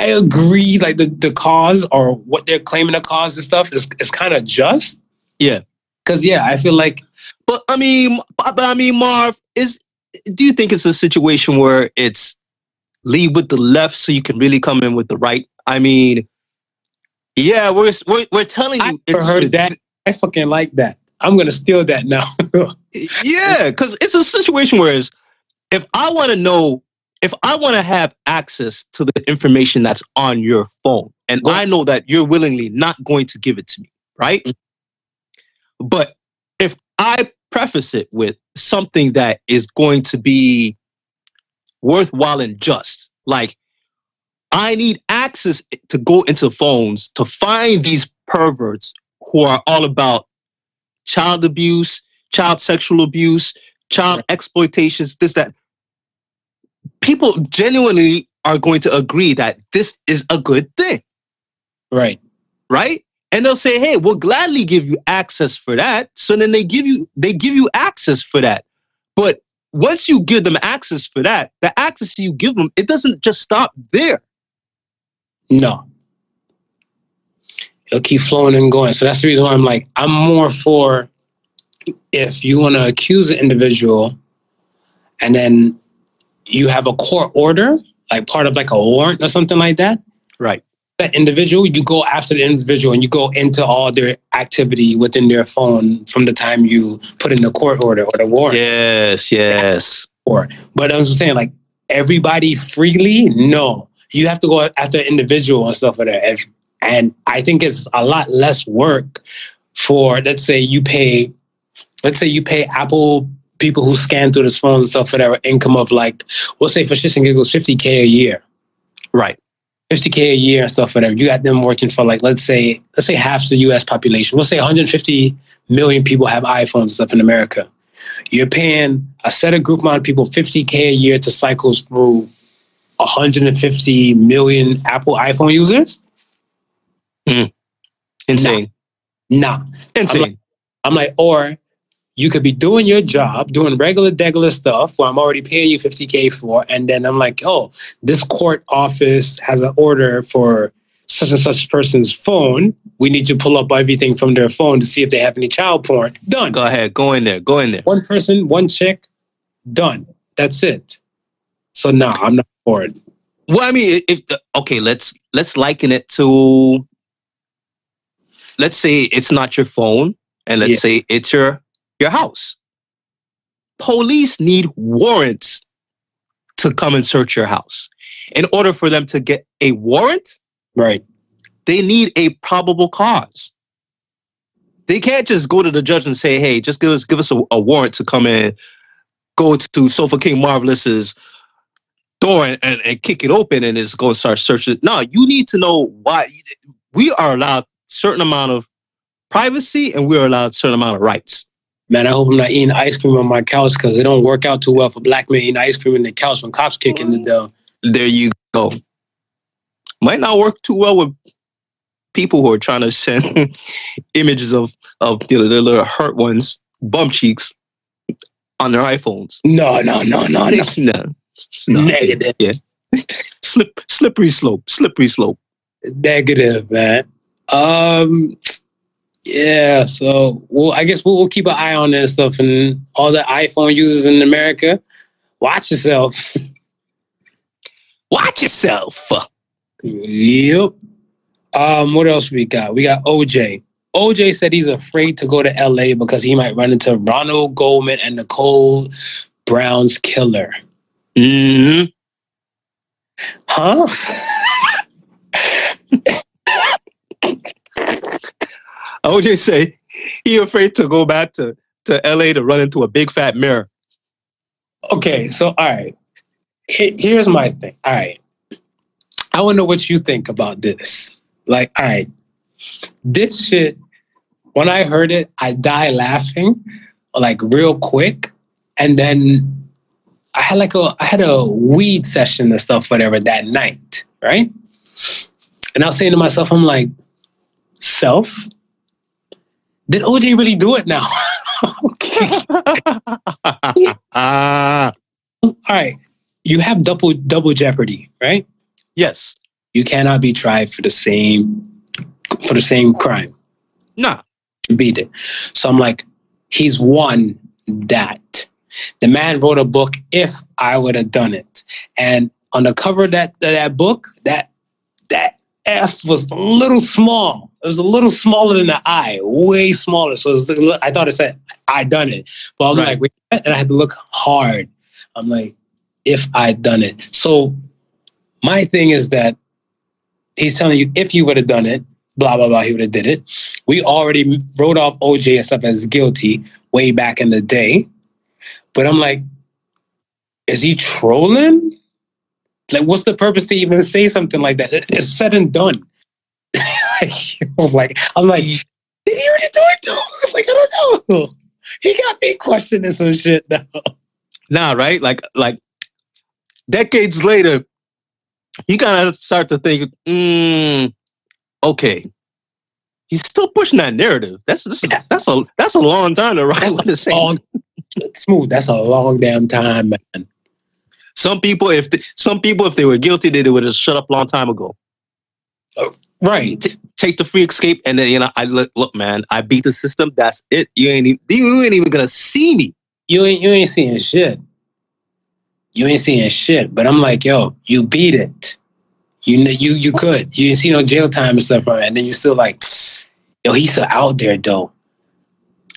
I- I agree, like the, the cause or what they're claiming the cause and stuff is is kind of just. Yeah. Cause yeah, I feel like But I mean, but, I mean, Marv, is do you think it's a situation where it's lead with the left so you can really come in with the right? I mean, yeah, we're we're, we're telling you. never heard that. I fucking like that. I'm gonna steal that now. Yeah, because it's a situation where it's, if I want to know, if I want to have access to the information that's on your phone, And Go- I know that you're willingly not going to give it to me, right? Mm. But if I preface it with something that is going to be worthwhile and just, like I need access to go into phones to find these perverts who are all about child abuse, child sexual abuse, child exploitations, this, that. People genuinely are going to agree that this is a good thing, Right. right? And they'll say, "Hey, we'll gladly give you access for that." So then they give you they give you access for that. But once you give them access for that, the access you give them, it doesn't just stop there. No. It'll keep flowing and going. So that's the reason why I'm like, I'm more for if you want to accuse an individual and then you have a court order, like part of like a warrant or something like that, Right. that individual, you go after the individual and you go into all their activity within their phone from the time you put in the court order or the warrant. Yes, yes. for. But I was saying, like everybody freely, no. You have to go after an individual and stuff like that. If, and I think it's a lot less work for, let's say you pay, let's say you pay Apple people who scan through the phones and stuff, whatever, income of like, we'll say for shits and giggles, 50K a year. Right. 50K a year and stuff, whatever. You got them working for like, let's say, let's say half the US population. We'll say 150 million people have iPhones and stuff in America. You're paying a set of group amount of people 50K a year to cycle through 150 million Apple iPhone users? Hmm. Insane. Nah. Insane. I'm like, or you could be doing your job, doing regular, degular stuff where I'm already paying you 50K for. And then I'm like, oh, this court office has an order for such and such person's phone. We need to pull up everything from their phone to see if they have any child porn. Done. Go ahead. Go in there. Go in there. One person, one chick, done. That's it. So no, I'm not for it. Well, I mean, if the okay, let's let's liken it to let's say it's not your phone, and let's Yeah. say it's your your house. Police need warrants to come and search your house. In order for them to get a warrant, Right. they need a probable cause. They can't just go to the judge and say, "Hey, just give us give us a, a warrant to come in, go to Sofa King Marvelous's door and, and, and kick it open and it's going to start searching." No, you need to know why. We are allowed certain amount of privacy and we are allowed certain amount of rights. Man, I hope I'm not eating ice cream on my couch because it don't work out too well for black men eating ice cream in the couch when cops kick in the door. There you go. Might not work too well with people who are trying to send images of of you know, their little hurt ones, bum cheeks, on their iPhones. No, no, no, no, no. no, no. Negative. Slip, slippery slope, slippery slope. Negative, man. Um, yeah. So, well, I guess we'll, we'll keep an eye on that stuff and all the iPhone users in America. Watch yourself. Watch yourself. Yep. Um, what else we got? We got OJ. OJ said he's afraid to go to LA because he might run into Ronald Goldman and Nicole Brown's killer. hmm Huh? OJ say he afraid to go back to, to LA to run into a big fat mirror. Okay, so all right. Here's my thing. All right. I want to know what you think about this. Like, all right, this shit, when I heard it, I die laughing like real quick. And then I had like a I had a weed session and stuff, whatever, that night, right? And I was saying to myself, I'm like, self, did OJ really do it now? okay. Ah, all right, you have double double jeopardy, right? yes. You cannot be tried for the same for the same crime. No, Nah. Beat it. So I'm like, he's won that. The man wrote a book. If I would have done it, and on the cover of that that book, that that F was a little small. It was a little smaller than the eye, way smaller. So it was, I thought it said I done it, but I'm Right. like, wait, and I had to look hard. I'm like, if I'd done it. So my thing is that he's telling you if you would have done it, blah blah blah, he would have did it. We already wrote off OJ and stuff as guilty way back in the day, but I'm like, is he trolling? Like, what's the purpose to even say something like that? It's said and done. I was like, I'm like, did he already do it though? Like, I don't know. He got me questioning some shit though. Nah, right? Like like decades later, you gotta start to think, mm, okay. He's still pushing that narrative. That's this is, that's a that's a long time to ride with the same. Long, smooth. That's a long damn time, man. Some people, if they, some people, if they were guilty, they would have shut up a long time ago. Right. Take the free escape, and then you know, I look, look, man, I beat the system. That's it. You ain't even, you ain't even gonna see me. You ain't you ain't seeing shit. You ain't seeing shit. But I'm like, yo, you beat it. You you you could. You didn't see no jail time and stuff from it. And then you still like, yo, he's still out there though.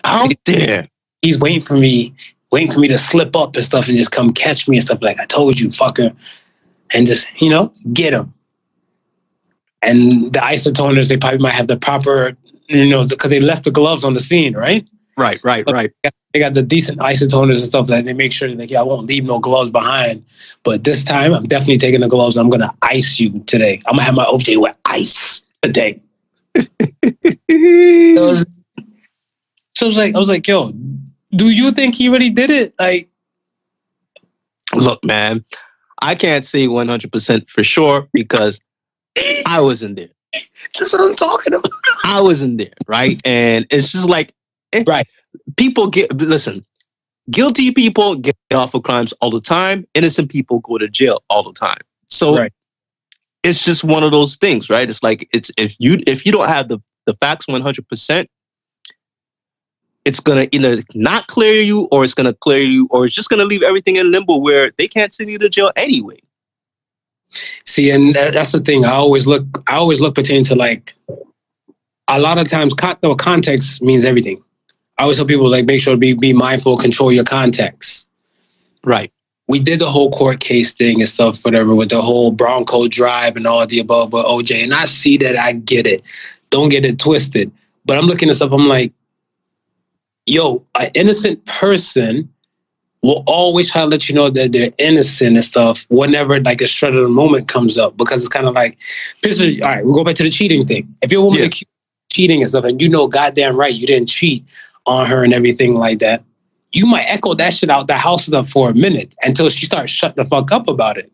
Out there, He's waiting for me, waiting for me to slip up and stuff and just come catch me and stuff like I told you, fucker. And just, you know, get him. And the isotoners, they probably might have the proper, you know, because they left the gloves on the scene, right? right, right, right. they got the decent isotoners and stuff that they make sure that like, yeah, I won't leave no gloves behind. But this time, I'm definitely taking the gloves. I'm gonna ice you today. I'm gonna have my OJ with ice today. It was- so I was like, I was like, yo, do you think he really did it? Like, Look, man, I can't say 100% for sure because I wasn't there. that's what I'm talking about. I wasn't there, right? And it's just like, eh, Right. People get listen. Guilty people get off of crimes all the time. Innocent people go to jail all the time. So Right. it's just one of those things, right? It's like it's if you if you don't have the the facts one hundred percent, it's gonna either not clear you or it's gonna clear you or it's just gonna leave everything in limbo where they can't send you to jail anyway. See, and that, that's the thing. I always look. I always look pertaining to like. A lot of times, con- no, context means everything. I always tell people like make sure to be be mindful, control your context. Right. we did the whole court case thing and stuff, whatever, with the whole Bronco drive and all the above with OJ. And I see that, I get it. Don't get it twisted. But I'm looking at stuff, I'm like, yo, an innocent person will always try to let you know that they're innocent and stuff whenever like a shred of the moment comes up because it's kind of like, picture, all right, we'll go back to the cheating thing. If you're a woman Yeah. cheating and stuff and you know goddamn right you didn't cheat on her and everything like that, you might echo that shit out the house stuff for a minute until she starts shut the fuck up about it.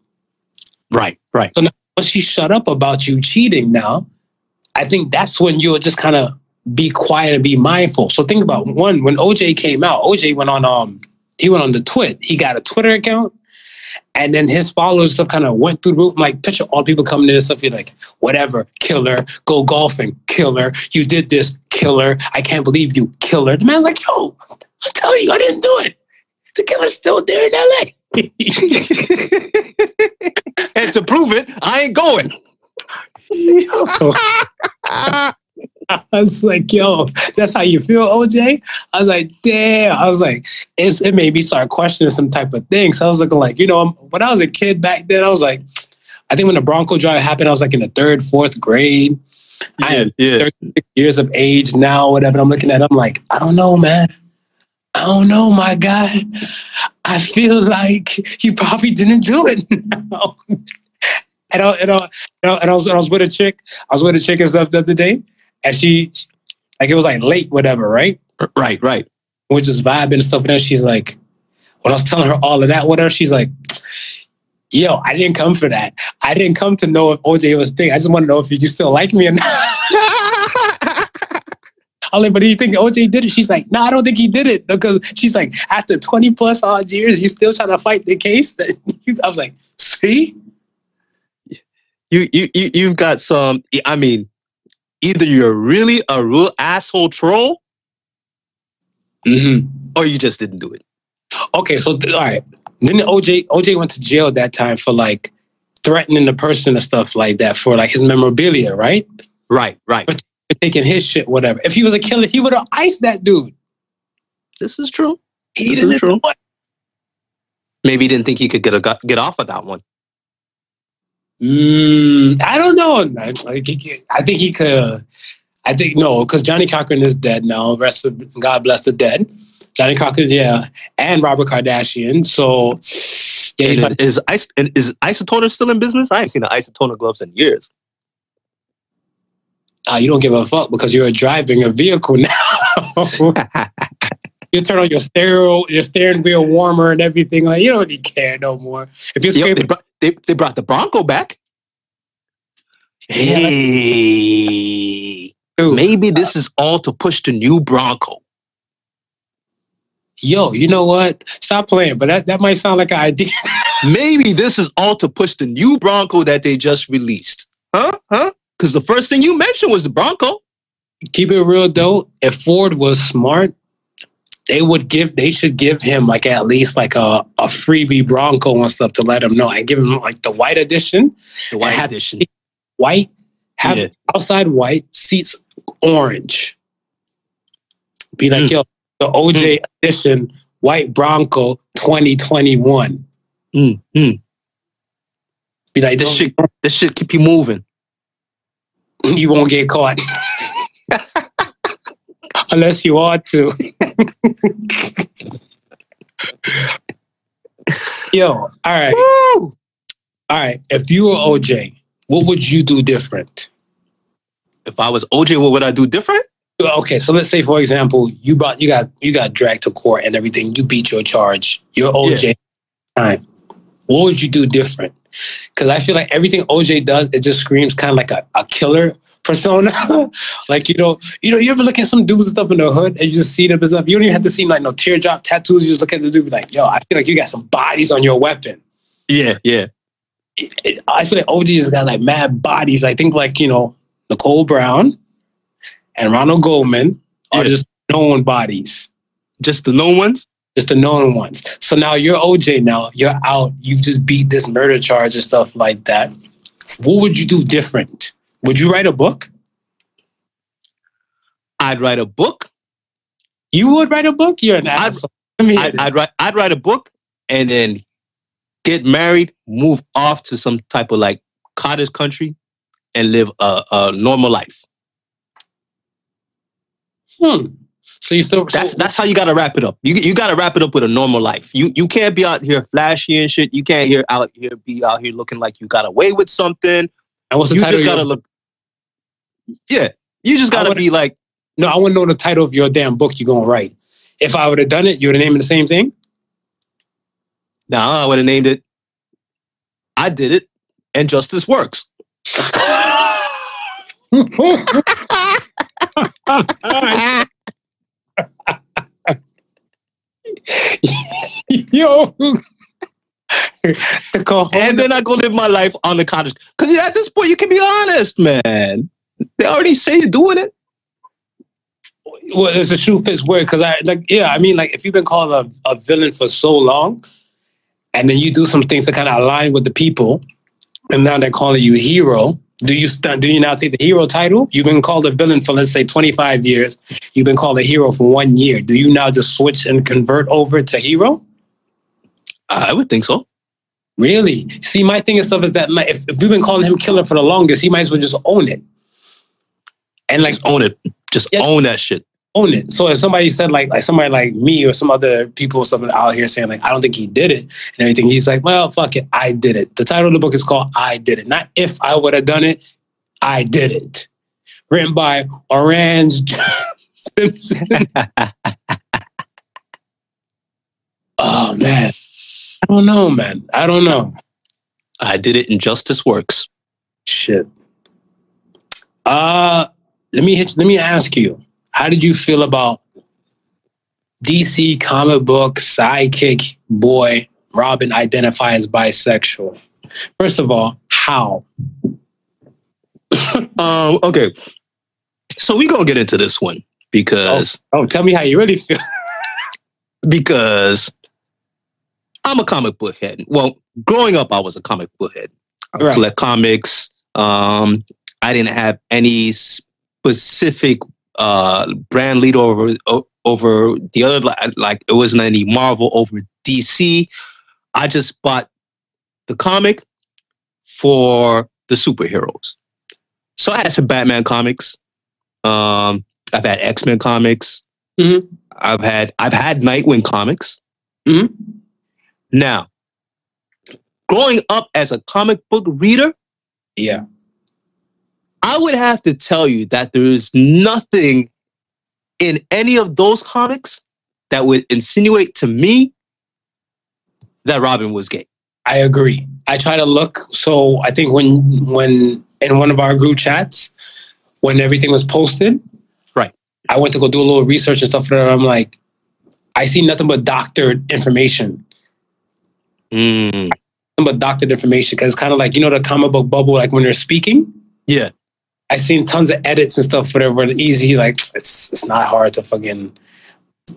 Right. Right. So now once she shut up about you cheating now, I think that's when you'll just kind of be quiet and be mindful. So think about one, when OJ came out, OJ went on um he went on the twit. He got a Twitter account and then his followers stuff kind of went through the roof. Like picture all people coming in and stuff. You're like, whatever, killer, go golfing, killer. You did this, killer. I can't believe you, killer. The man's like, yo, I'm telling you, I didn't do it. The killer's still there in LA. and to prove it, I ain't going. I was like, yo, that's how you feel, OJ? I was like, damn. I was like, it's, it made me start questioning some type of things. So I was looking like, you know, when I was a kid back then, I was like, I think when the Bronco drive happened, I was like in the third, fourth grade. I am yeah. 36 years of age now, whatever. I'm looking at I'm like, I don't know, man. I don't know, my guy. I feel like you probably didn't do it. now. and, I, and, I, and, I, and I was, I was with a chick. I was with a chick and stuff the other day, and she, like, it was like late, whatever, right? Right. Right. We're just vibing and stuff. And then she's like, when I was telling her all of that, whatever, she's like, yo, I didn't come for that. I didn't come to know if OJ was thing. I just want to know if you still like me or not. I'm like, but do you think OJ did it? She's like, no, I don't think he did it because she's like, after 20 plus odd years, you still trying to fight the case. That I was like, see, you you you you've got some. I mean, either you're really a real asshole troll, mm-hmm. or you just didn't do it. okay. So all right, then OJ OJ went to jail that time for like threatening the person and stuff like that for like his memorabilia, right? Right. Right. But- Taking his shit, whatever. If he was a killer, he would have iced that dude. This is true. He This didn't is true. Maybe he didn't think he could get a, get off of that one. Mm, I don't know. man. Like, he- he- I think he could. I think no, because Johnnie Cochran is dead now. Rest of God bless the dead. Johnnie Cochran, yeah, and Robert Kardashian. So yeah, And is, ice, and is Isotoner still in business? I ain't seen the Isotoner gloves in years. uh, you don't give a fuck because you're driving a vehicle now. you turn on your stereo, your steering wheel warmer and everything. Like you don't really care no more. If you're Yep, they, brought, they, brought the Bronco back. Hey, maybe this is all to push the new Bronco. yo, you know what? Stop playing. But that, that might sound like an idea. Maybe this is all to push the new Bronco that they just released. Huh? Huh? Because the first thing you mentioned was the Bronco. Keep it real though. If Ford was smart, they would give. They should give him like at least like a, a freebie Bronco and stuff to let him know, and give him like the white edition, The white edition. white, have Yeah. outside white, seats orange. Be like, Mm. yo, the OJ edition white Bronco 2021. Mm, mm. Be like, This shit, this shit keep you moving. you won't get caught. Unless you want to. Yo, all right. Woo! All right. If you were OJ, what would you do different? If I was OJ, what would I do different? Okay, so let's say for example, you brought you got you got dragged to court and everything. You beat your charge. You're OJ time. What would you do different? Because I feel like everything OJ does, it just screams kind of like a, a killer persona. like you know, you know, you ever look at some dudes and stuff in the hood and you just see them and stuff. You don't even have to see like no teardrop tattoos. You just look at the dude, be like, yo, I feel like you got some bodies on your weapon. Yeah, yeah. It- it- I feel like OJ has got like mad bodies. I think like you know Nicole Brown and Ronald Goldman are Yeah. just known bodies, Just the known ones. just the known ones. So now you're OJ. Now you're out. You've just beat this murder charge and stuff like that. What would you do different? Would you write a book? I'd write a book. You would write a book. You're an I'd- asshole. I'd. I'd write. I'd write a book and then get married, move off to some type of like cottage country, and live a, a normal life. Hmm. So you still That's so- that's how you got to wrap it up. You you got to wrap it up with a normal life. You you can't be out here flashy and shit. You can't here out here be out here looking like you got away with something. And what's the You title? just gotta look. Yeah, you just gotta be like, no, I want to know the title of your damn book you're gonna write. If I would have done it, you would have named it the same thing. nah, I would have named it. I did it, and justice works. Yo. the. And then I go live my life on the cottage. Because at this point, you can be honest, man. They already say you're doing it. well, it's a true fits word because I like yeah. I mean, like if you've been called a, a villain for so long, and then you do some things to kind of align with the people, and now they're calling you a hero. Do you st- do you now take the hero title? You've been called a villain for let's say twenty five years. You've been called a hero for one year. Do you now just switch and convert over to hero? I would think so. Really? See, my thing and stuff is that if, if we've been calling him killer for the longest, he might as well just own it. And like own it. Just Yeah. own that shit. own it. So if somebody said like like somebody like me or some other people or something out here saying like I don't think he did it and everything, he's like, well, fuck it, I did it. The title of the book is called I Did It, not if I would have done it, I did it. Written by Orange Simpson. oh man, I don't know, man. I don't know. I did it, and justice works. Shit. Uh let me hit, let me ask you, how did you feel about DC comic book sidekick boy Robin identify as bisexual? First of all, how? Um, okay. So we gonna get into this one because Oh, tell me how you really feel. because I'm a comic book head. Well, growing up, I was a comic book head. I Right. collect comics. Um, I didn't have any specific uh, brand lead over over the other. Like, it wasn't any Marvel over DC. I just bought the comic for the superheroes. So I had some Batman comics. Um, I've had X Men comics. Mhm. I've had I've had Nightwing comics. Mhm. Now, growing up as a comic book reader, Yeah. I would have to tell you that there is nothing in any of those comics that would insinuate to me that Robin was gay. I agree. I try to look. So I think when when in one of our group chats, when everything was posted, Right. I went to go do a little research and stuff. And I'm like, I see nothing but doctored information. Mm, Nothing but doctored information because it's kind of like you know the comic book bubble. Like when they're speaking, yeah, I seen tons of edits and stuff. Whatever, easy. Like it's it's not hard to fucking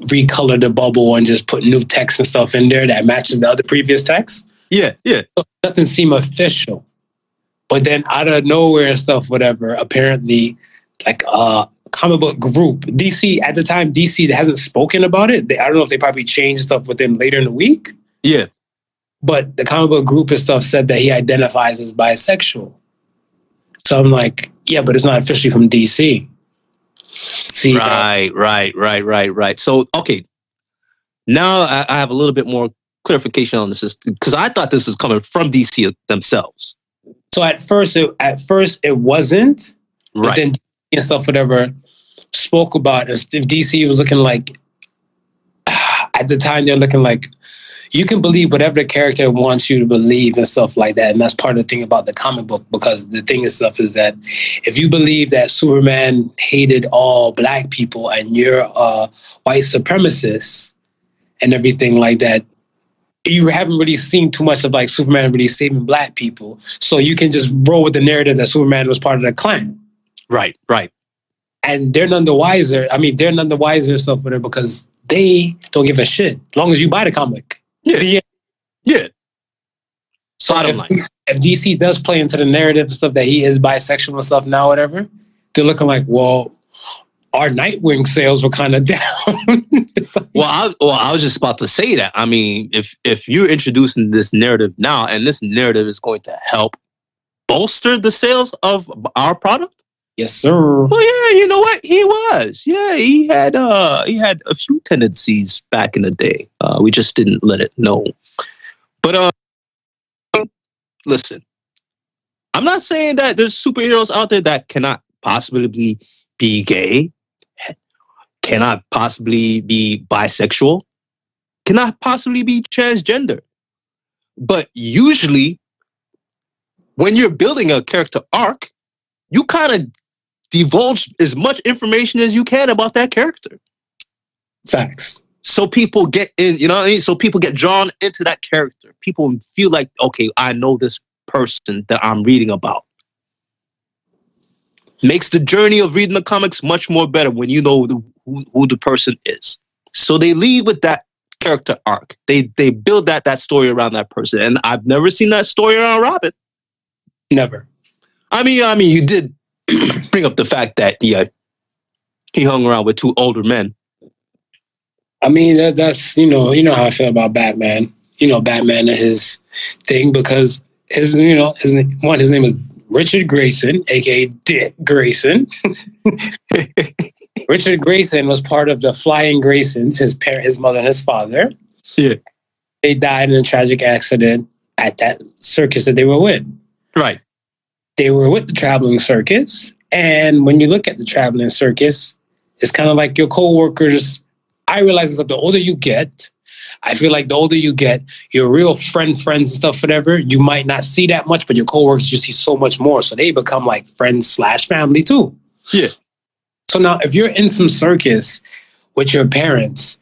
recolor the bubble and just put new text and stuff in there that matches the other previous text. yeah, yeah. doesn't seem official. But then out of nowhere and stuff, whatever, apparently like a comic book group, DC at the time, DC hasn't spoken about it. They, I don't know if they probably changed stuff within later in the week, Yeah. but the comic book group and stuff said that he identifies as bisexual. So I'm like, yeah, but it's not officially from DC. See, Right, right, right, right, right. So, okay. Now I, I have a little bit more clarification on this because I thought this was coming from DC themselves. so at first, it, at first it wasn't, But Right. then DC and stuff, whatever, spoke about it. If DC was looking like, at the time, they're looking like, you can believe whatever the character wants you to believe and stuff like that. And that's part of the thing about the comic book, because the thing is stuff is that if you believe that Superman hated all black people and you're a white supremacist and everything like that, you haven't really seen too much of like Superman really saving black people. So you can just roll with the narrative that Superman was part of the Klan right, right. and they're none the wiser. I mean, they're none the wiser and stuff with it because they don't give a shit as long as you buy the comic. Yeah. The- Yeah. so Bottom if, line. DC if DC does play into the narrative and stuff that he is bisexual and stuff now, whatever, they're looking like, well, our Nightwing sales were kind of down. Well, I, well, I was just about to say that. I mean, if if you're introducing this narrative now, and this narrative is going to help bolster the sales of our product, yes, sir. well, yeah, you know what? He was. Yeah, he had uh he had a few tendencies back in the day. Uh, we just didn't let it know. But uh, listen, I'm not saying that there's superheroes out there that cannot possibly be, be gay, cannot possibly be bisexual, cannot possibly be transgender. But usually, when you're building a character arc, you kind of divulge as much information as you can about that character. Facts. So people get in, you know what I mean? So people get drawn into that character. People feel like, okay, I know this person that I'm reading about. Makes the journey of reading the comics much more better when you know the, who, who the person is. So they lead with that character arc. They they build that that story around that person. And I've never seen that story around Robin. Never. I mean, I mean, you did bring up the fact that yeah, he hung around with two older men. I mean, that, that's you know, you know how I feel about Batman. You know, Batman and his thing because his, you know, his name- one, his name is Richard Grayson, aka Dick Grayson. Richard Grayson was part of the Flying Graysons, his parent, his mother, and his father. Yeah. They died in a tragic accident at that circus that they were with. Right. They were with the traveling circus, and when you look at the traveling circus, it's kind of like your coworkers. I realize that the older you get, I feel like the older you get, your real friend, friends, and stuff, whatever, you might not see that much, but your coworkers you see so much more. So they become like friends slash family too. Yeah. So now, if you're in some circus with your parents,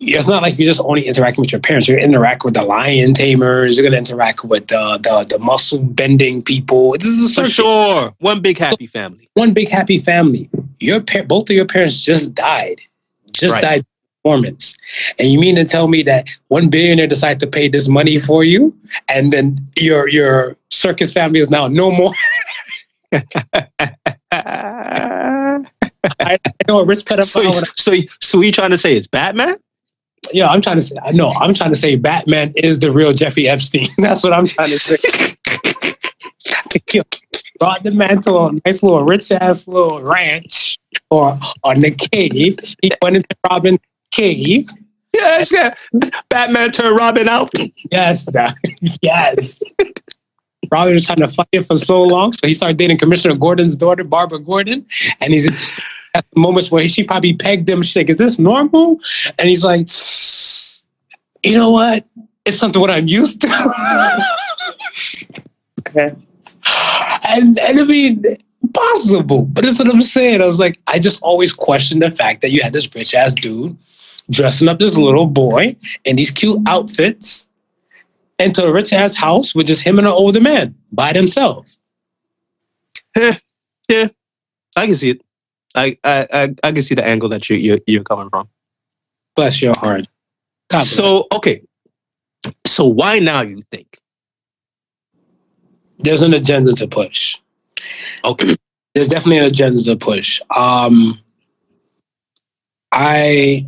it's not like you're just only interacting with your parents. You're interacting with the lion tamers. You're gonna interact with the the, the muscle bending people. This is a For sure. One big happy family. One big happy family. Your par- both of your parents just died. Just Right. died performance. And you mean to tell me that one billionaire decided to pay this money for you, and then your your circus family is now no more? I, I know a rich pedophile. so, so, so you trying to say it's Batman? Yeah, I'm trying to say. No, I'm trying to say Batman is the real Jeffrey Epstein. That's what I'm trying to say. brought the man to a nice little rich ass little ranch or on the cave. He went into Robin cave. Yes, yeah. Batman turned Robin out. Yes, that, yes. Robin was trying to fight it for so long, so he started dating Commissioner Gordon's daughter, Barbara Gordon, and he's at the moments where she probably pegged him. She's like, "Is this normal?" And he's like, "You know what? It's something what I'm used to." okay. And and I mean, possible, but that's what I'm saying. I was like, I just always questioned the fact that you had this rich ass dude dressing up this little boy in these cute outfits into a rich ass house with just him and an older man by themselves. yeah, I can see it. I, I I I can see the angle that you you you're coming from. Bless your heart. So okay, so why now? You think? there's an agenda to push. Okay, There's definitely an agenda to push. Um, I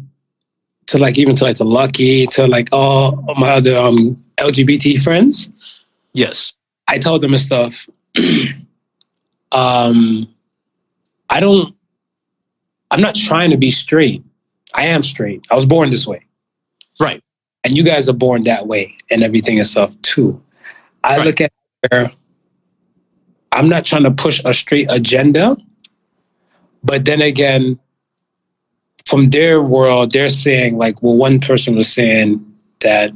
to like even to like to Lucky to like all my other um LGBT friends. yes, I told them and stuff. um, I don't. I'm not trying to be straight. I am straight. I was born this way, right, and you guys are born that way, and everything and stuff too. I Right. look at where I'm not trying to push a straight agenda, but then again, from their world, they're saying like, well, one person was saying that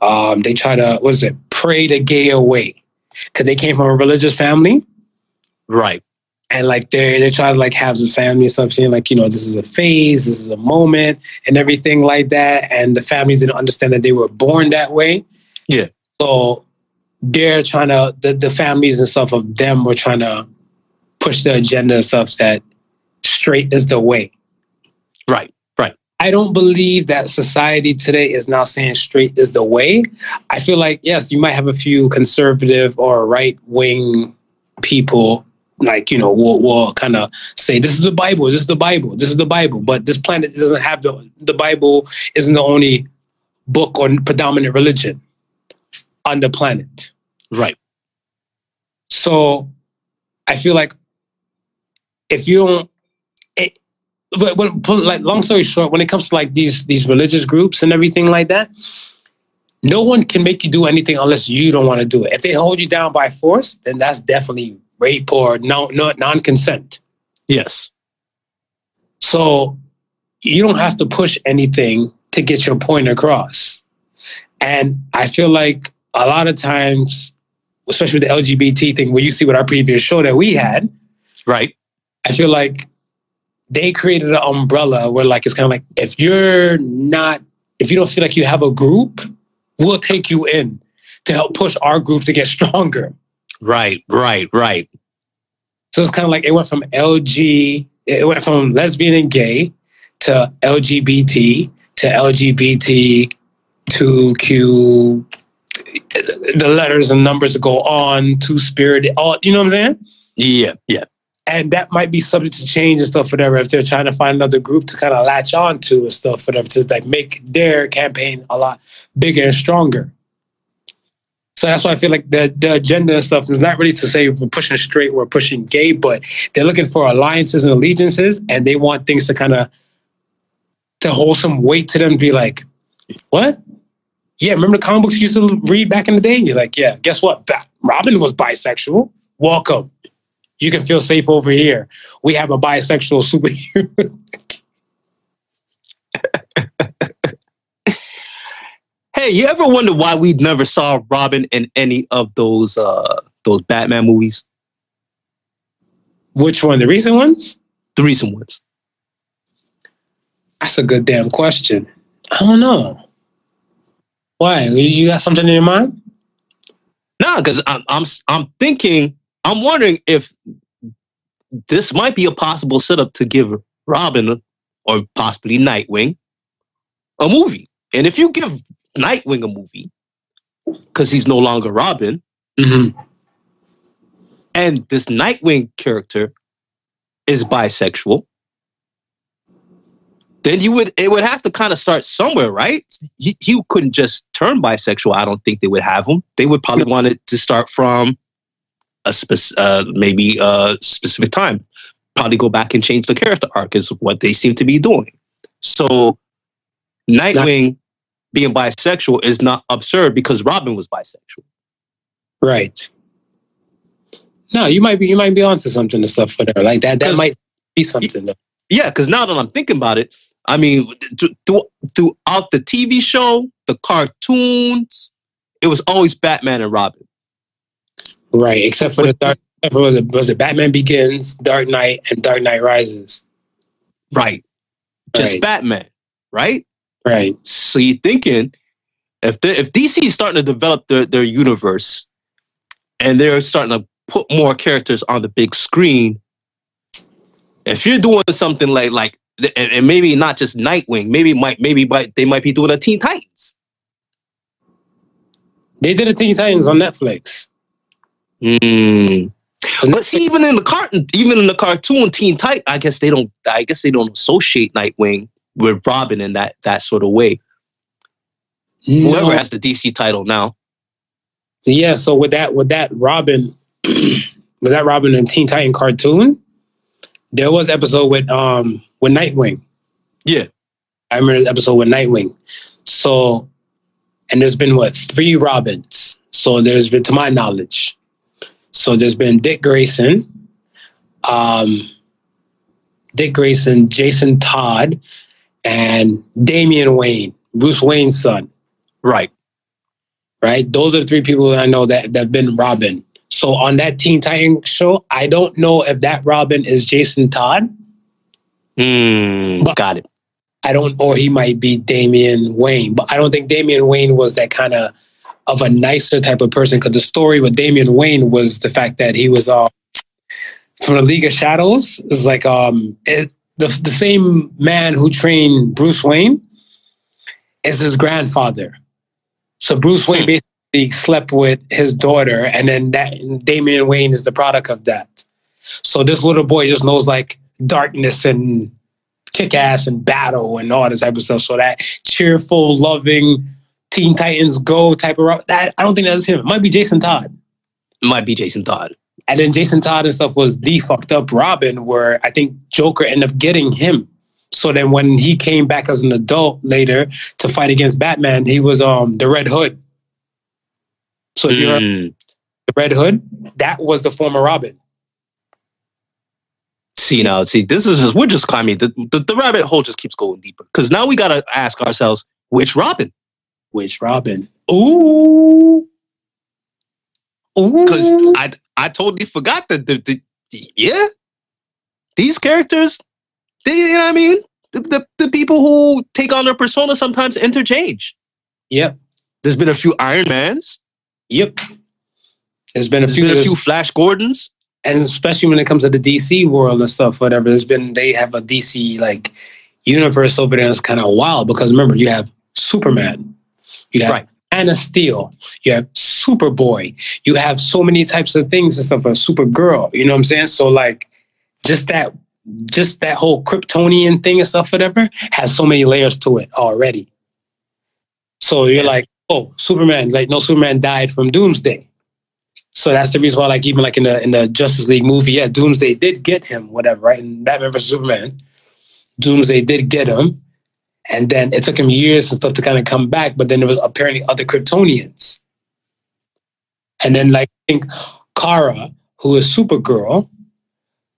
um, they try to what is it, pray the gay away because they came from a religious family right, and like they they try to like have the family and stuff saying like you know this is a phase this is a moment and everything like that and the families didn't understand that they were born that way Yeah. so they're trying to the, the families and stuff of them were trying to push the agenda and stuff that straight is the way right, right. I don't believe that society today is now saying straight is the way. I feel like, yes, you might have a few conservative or right wing people, like, you know, will, will kind of say, this is the Bible, this is the Bible, this is the Bible. But this planet doesn't have the, the Bible, isn't the only book or predominant religion on the planet. Right. So I feel like if you don't, it, but, but like long story short, when it comes to like these these religious groups and everything like that, no one can make you do anything unless you don't want to do it. If they hold you down by force, then that's definitely rape or no, no non-consent. Yes. So you don't have to push anything to get your point across. And I feel like a lot of times, especially with the LGBT thing, where you see with our previous show that we had, Right. I feel like they created an umbrella where like it's kind of like if you're not if you don't feel like you have a group, we'll take you in to help push our group to get stronger. Right. Right. Right. So it's kind of like it went from LG, it went from lesbian and gay to LGBT to LGBT to Q, the letters and numbers go on to spirit, all you know what I'm saying? Yeah. Yeah. and that might be subject to change and stuff, whatever. If they're trying to find another group to kind of latch on to and stuff, whatever, to like make their campaign a lot bigger and stronger. So that's why I feel like the the agenda and stuff is not really to say we're pushing straight, we're pushing gay, but they're looking for alliances and allegiances, and they want things to kind of to hold some weight to them. Be like, what? Yeah, remember the comic books you used to read back in the day? You're like, yeah. Guess what? Robin was bisexual. Welcome you can feel safe over here. We have a bisexual superhero. Hey, you ever wonder why we never saw Robin in any of those uh those Batman movies? Which one? The recent ones? The recent ones. That's a good damn question. I don't know. Why? You- got something in your mind? No, because I'm I'm I'm thinking I'm wondering if this might be a possible setup to give Robin or possibly Nightwing a movie. And if you give Nightwing a movie, because he's no longer Robin, Mm-hmm. and this Nightwing character is bisexual, then you would it would have to kind of start somewhere, right? He, he couldn't just turn bisexual. I don't think they would have him. They would probably want it to start from a spec- uh, maybe a specific time. Probably go back and change the character arc is what they seem to be doing. So Nightwing being bisexual is not absurd because Robin was bisexual. Right. No, you might be you might be onto something and stuff for there. Like that that might be something. though. Yeah, because now that I'm thinking about it, I mean, th- th- throughout the TV show, the cartoons, it was always Batman and Robin. Right. Except for the dark was it was it Batman Begins, Dark Knight, and Dark Knight Rises. Right. Just Right. Batman, right? Right. So you're thinking if they if DC is starting to develop their, their universe and they're starting to put more characters on the big screen, if you're doing something like like and, and maybe not just Nightwing, maybe might maybe might they might be doing a Teen Titans. They did a Teen Titans on Netflix. Mm. But see, even in the cartoon, even in the cartoon Teen Titan, I guess they don't. I guess they don't associate Nightwing with Robin in that that sort of way. Whoever has the DC title now, Yeah, so with that with that Robin with that Robin and Teen Titan cartoon, there was episode with um with Nightwing. Yeah. I remember the episode with Nightwing. So and there's been what, three Robins. So there's been to my knowledge. So there's been Dick Grayson, um Dick Grayson, Jason Todd, and Damian Wayne, Bruce Wayne's son right? right? Those are the three people that I know that that have been Robin. So on that Teen Titan show, I don't know if that Robin is Jason Todd. Mm, But- got it. I don't, or he might be Damian Wayne. But I don't think Damian Wayne was that kind of of a nicer type of person. Because the story with Damian Wayne was the fact that he was uh, from the League of Shadows. Is like um it, the the same man who trained Bruce Wayne is his grandfather. So Bruce Wayne Hmm. basically slept with his daughter, and then that Damian Wayne is the product of that. So this little boy just knows like darkness and kick ass and battle and all this type of stuff. So that cheerful, loving Teen Titans Go type of that I don't think that's him. It might be Jason Todd. It Might be Jason Todd. And then Jason Todd and stuff was the fucked up Robin, where I think Joker ended up getting him. So then when he came back as an adult later to fight against Batman, he was um the Red Hood. So if you heard Mm. the Red Hood, that was the former Robin. See now, see this is just we're just climbing the, the the rabbit hole just keeps going deeper because now we gotta ask ourselves which Robin Which Robin? Ooh. Ooh. because I I totally forgot that the, the, the- yeah these characters they you know what I mean the, the the people who take on their persona sometimes interchange. Yep. There's been a few Iron Mans. Yep. There's been a There's few, been a few Flash Gordons. and especially when it comes to the DC world and stuff, whatever. There's been they have a DC like universe over there. It's kind of wild because remember you have Superman, you have Right. Man of Steel, you have Superboy, you have so many types of things and stuff. A Supergirl, you know what I'm saying? So like, just that, just that whole Kryptonian thing and stuff, whatever, has so many layers to it already. So you're Yeah. like, oh, Superman, like no Superman died from Doomsday. So that's the reason why, like, even like in the in the Justice League movie, yeah, Doomsday did get him, whatever, right? In Batman vs Superman, Doomsday did get him, and then it took him years and stuff to kind of come back. But then there was apparently other Kryptonians, and then like I think Kara, who is Supergirl,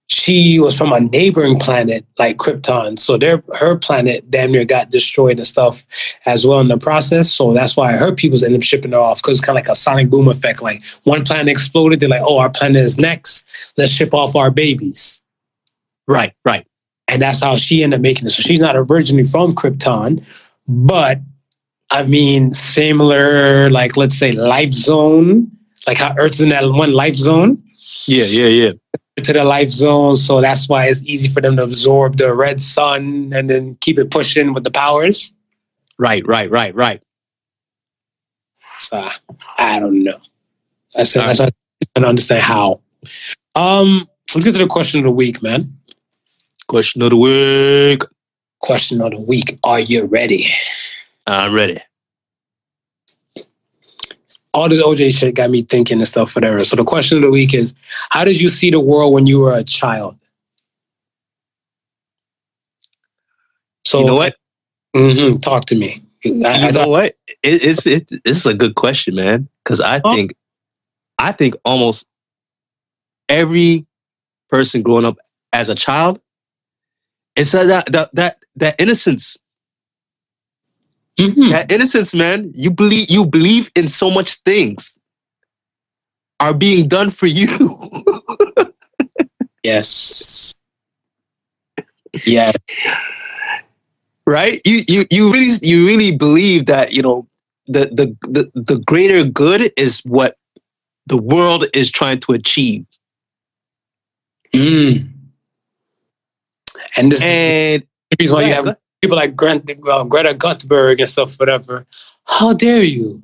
she was from a neighboring planet like Krypton, so their her planet damn near got destroyed and stuff as well in the process. So that's why her peoples end up shipping her off because it's kind of like a sonic boom effect. Like one planet exploded, they're like, "Oh, our planet is next. Let's ship off our babies." Right, right. And that's how she ended up making it. So she's not originally from Krypton, but I mean, similar, like let's say life zone, like how Earth's in that one life zone Yeah, yeah, yeah. to the life zone. So that's why it's easy for them to absorb the red sun and then keep it pushing with the powers. Right, right, right, right. So I don't know. I said why I'm trying understand how. Um, let's get to the question of the week, man. Question of the week. Question of the week. Are you ready? I'm ready. all this OJ shit got me thinking and stuff, whatever. So the question of the week is, how did you see the world when you were a child? So you know what? mhm, talk to me. I, you I know thought, what? It, it's it, this is a good question, man. Because I Oh. think, I think almost every person growing up as a child, it's that that that that, innocence, mhm. that innocence, man. You believe you believe in so much things are being done for you. yes, yeah, right? You you you really you really believe that you know the the the, the greater good is what the world is trying to achieve, mm. And this is the reason why you have people like Grant, uh, Greta Thunberg and stuff, whatever. How dare you?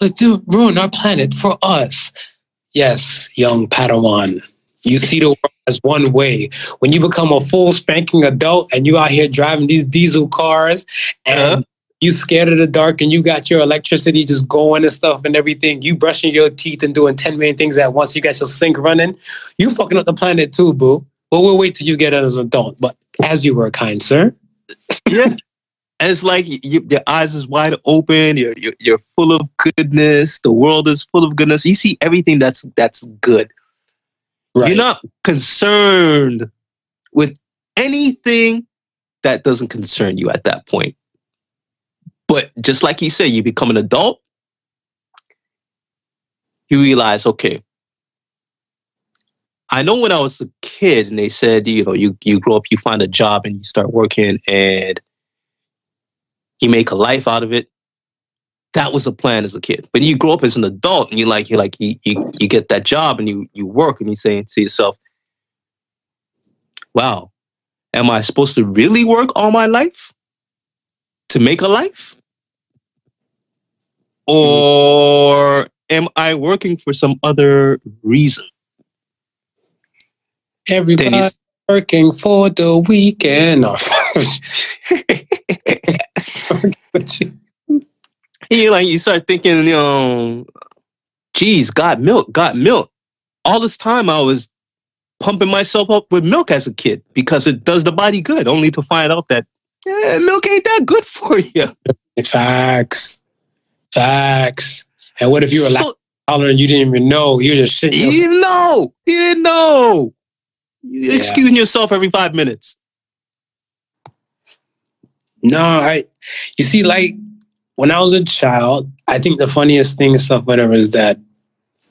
Like, to ruin our planet for us. Yes, young Padawan. You see the world as one way. When you become a full spanking adult and you out here driving these diesel cars and Uh-huh. you scared of the dark and you got your electricity just going and stuff and everything, you brushing your teeth and doing 10 million things at once, you got your sink running, you fucking up the planet too, boo. But we'll wait till you get it as an adult. But as you were, a kind sir. yeah. And it's like you, your eyes is wide open. You're, you're you're full of goodness. The world is full of goodness. You see everything that's that's good. Right. You're not concerned with anything that doesn't concern you at that point. But just like you say, you become an adult. You realize, okay. I know when I was a kid, and they said, you know, you you grow up, you find a job, and you start working, and you make a life out of it. That was a plan as a kid. But you grow up as an adult, and you like you like you you, you get that job, and you you work, and you say to yourself, "Wow, am I supposed to really work all my life to make a life, mm-hmm. or am I working for some other reason?" Everybody Dennis. working for the weekend. No. you like you start thinking, you know, geez, got milk, got milk. All this time I was pumping myself up with milk as a kid because it does the body good, only to find out that eh, milk ain't that good for you. Facts. Facts. And what if you were So- lactose and you didn't even know? You're just shitting you didn't know. You didn't know. You Yeah. excusing yourself every five minutes. No, I you see, like when I was a child, I think the funniest thing and stuff, whatever, is that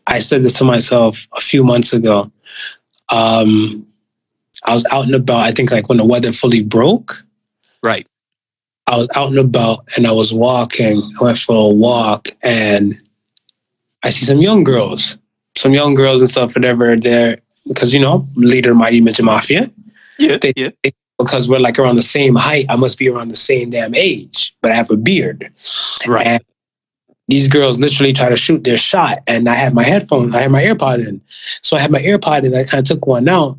I said this to myself a few months ago. Um I was out and about, I think like when the weather fully broke. Right. I was out and about and I was walking. I went for a walk and I see some young girls, some young girls and stuff, whatever. They're because you know, leader of Mighty Midget Mafia. Yeah. They- yeah. Because we're like around the same height, I must be around the same damn age, but I have a beard. Right. And these girls literally try to shoot their shot, and I had my headphone, I had my AirPod in, so I had my AirPod in. I kind of took one out,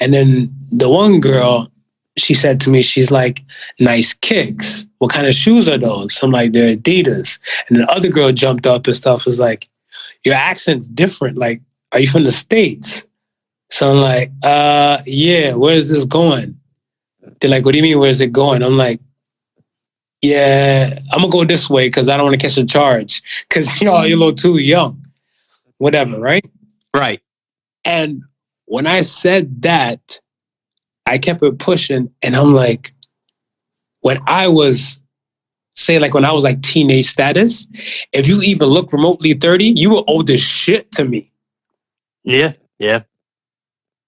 and then the one girl, she said to me, she's like, "Nice kicks. What kind of shoes are those?" I'm like, "They're Adidas." And the other girl jumped up and stuff was like, "Your accent's different. Like, are you from the states?" So I'm like, "Uh, yeah. Where is this going?" They're like, "What do you mean? Where's it going?" I'm like, "Yeah, I'm gonna go this way because I don't want to catch a charge because y'all you're a little too young, whatever, right?" Right. And when I said that, I kept it pushing, and I'm like, when I was, say, like when I was like teenage status, if you even look remotely 30, you were old as shit to me. Yeah. Yeah.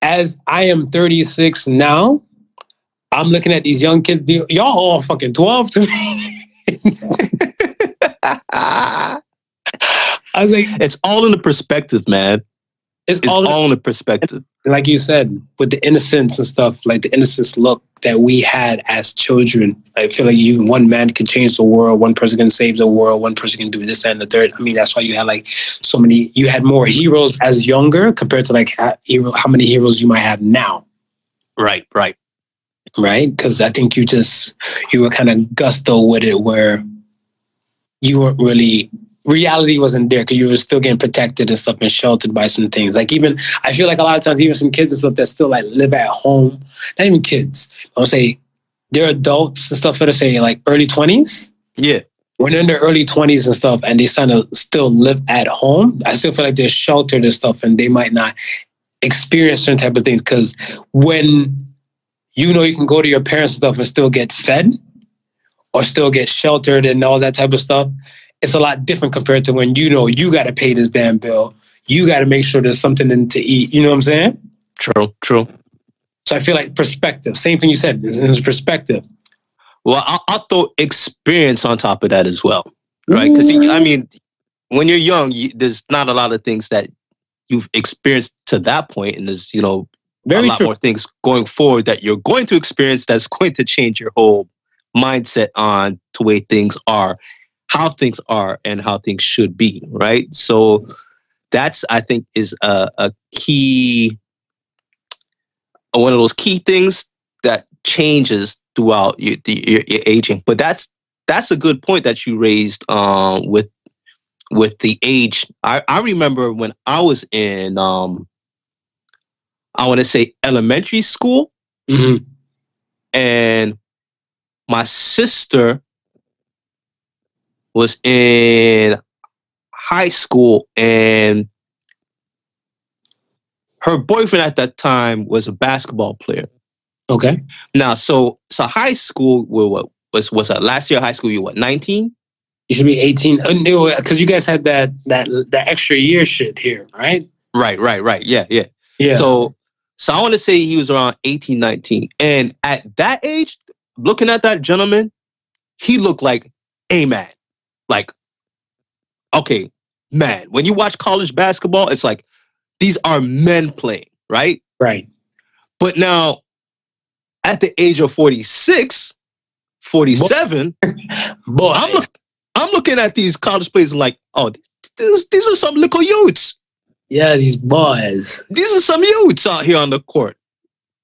As I am 36 now, I'm looking at these young kids. Y'all all fucking 12 to me. I was like, it's all in the perspective, man. it's, It's all, all in the perspective. like you said, with the innocence and stuff, like the innocence look that we had as children. I feel like you, one man can change the world, one person can save the world, one person can do this and the third. I mean, that's why you had like so many. You had more heroes as younger compared to like how many heroes you might have now, Right. Right. right? Because I think you just you were kind of gusto with it, where you weren't really reality wasn't there because you were still getting protected and stuff and sheltered by some things. Like even I feel like a lot of times even some kids and stuff that still like live at home, not even kids. I'll say they're adults and stuff that are say like early twenties. Yeah. When they're in their early twenties and stuff and they kind of still live at home, I still feel like they're sheltered and stuff and they might not experience certain type of things because when you know you can go to your parents and stuff and still get fed or still get sheltered and all that type of stuff, it's a lot different compared to when you know you got to pay this damn bill. You got to make sure there's something in to eat. You know what I'm saying? True. True. So I feel like perspective. Same thing you said. It's perspective. Well, I'll, I'll throw experience on top of that as well, right? Because I mean, when you're young, you, there's not a lot of things that you've experienced to that point, and there's you know Very a lot true. more things going forward that you're going to experience that's going to change your whole mindset on the way things are, how things are, and how things should be, right? So that's I think is a, a key, one of those key things that changes throughout your, your, your aging. But that's that's a good point that you raised um, with with the age. I, I remember when I was in um, I want to say elementary school, Mhm. and my sister was in high school, and her boyfriend at that time was a basketball player. Okay. Now, so so high school well, what was was that last year? High school, you what nineteen? You should be 18. Uh, because you guys had that that that extra year shit here, right? Right, right, right. Yeah, yeah. Yeah. So so I want to say he was around 18, 19. And at that age, looking at that gentleman, he looked like a man. Like, okay, man. When you watch college basketball, it's like these are men playing, right? right. But now at the age of 46, 47, Boy. I'm look, I'm looking at these college players like, oh, these, these are some little youths. yeah, these boys. These are some youths out here on the court.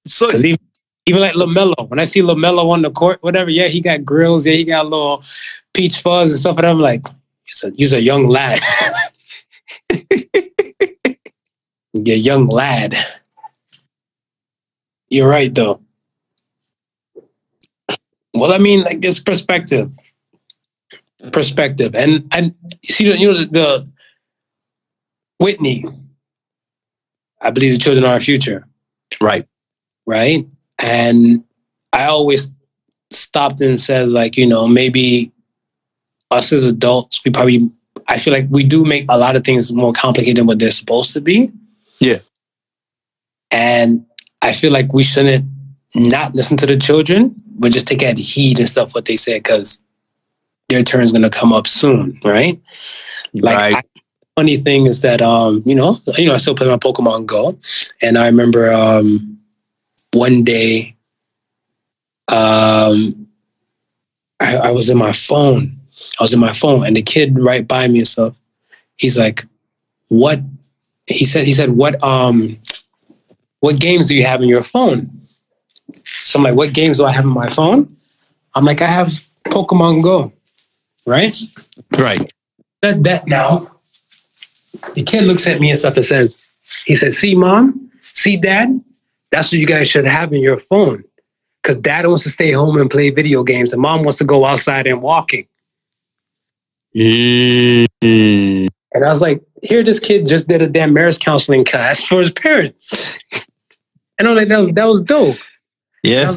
So even, even like LaMelo, when I see LaMelo on the court, whatever, yeah, he got grills, yeah, he got a little peach fuzz and stuff, and I'm like, he's a, he's a young lad. yeah, young lad. You're right, though. Well, I mean, like this perspective, perspective, and and you see, you know, the, the Whitney. I believe the children are our future right. right? And I always stopped and said, like, you know, maybe us as adults, we probably, I feel like we do make a lot of things more complicated than what they're supposed to be. Yeah. And I feel like we shouldn't not listen to the children, but just take at heed and stuff what they say because their turn's gonna come up soon, right? Like right. I- funny thing is that um, you know, you know, I still play my Pokemon Go, and I remember um, one day, um, I, I was in my phone. I was in my phone, and the kid right by me and stuff. He's like, "What?" He said. He said, "What? Um, what games do you have in your phone?" So I'm like, "What games do I have in my phone?" I'm like, "I have Pokemon Go." Right? right. said that now. The kid looks at me and stuff and says, he said, see, mom, see, dad, that's what you guys should have in your phone. Because dad wants to stay home and play video games, and mom wants to go outside and walking. Mm. And I was like, here, this kid just did a damn marriage counseling class for his parents. And I'm like, that was, that was dope. Yeah.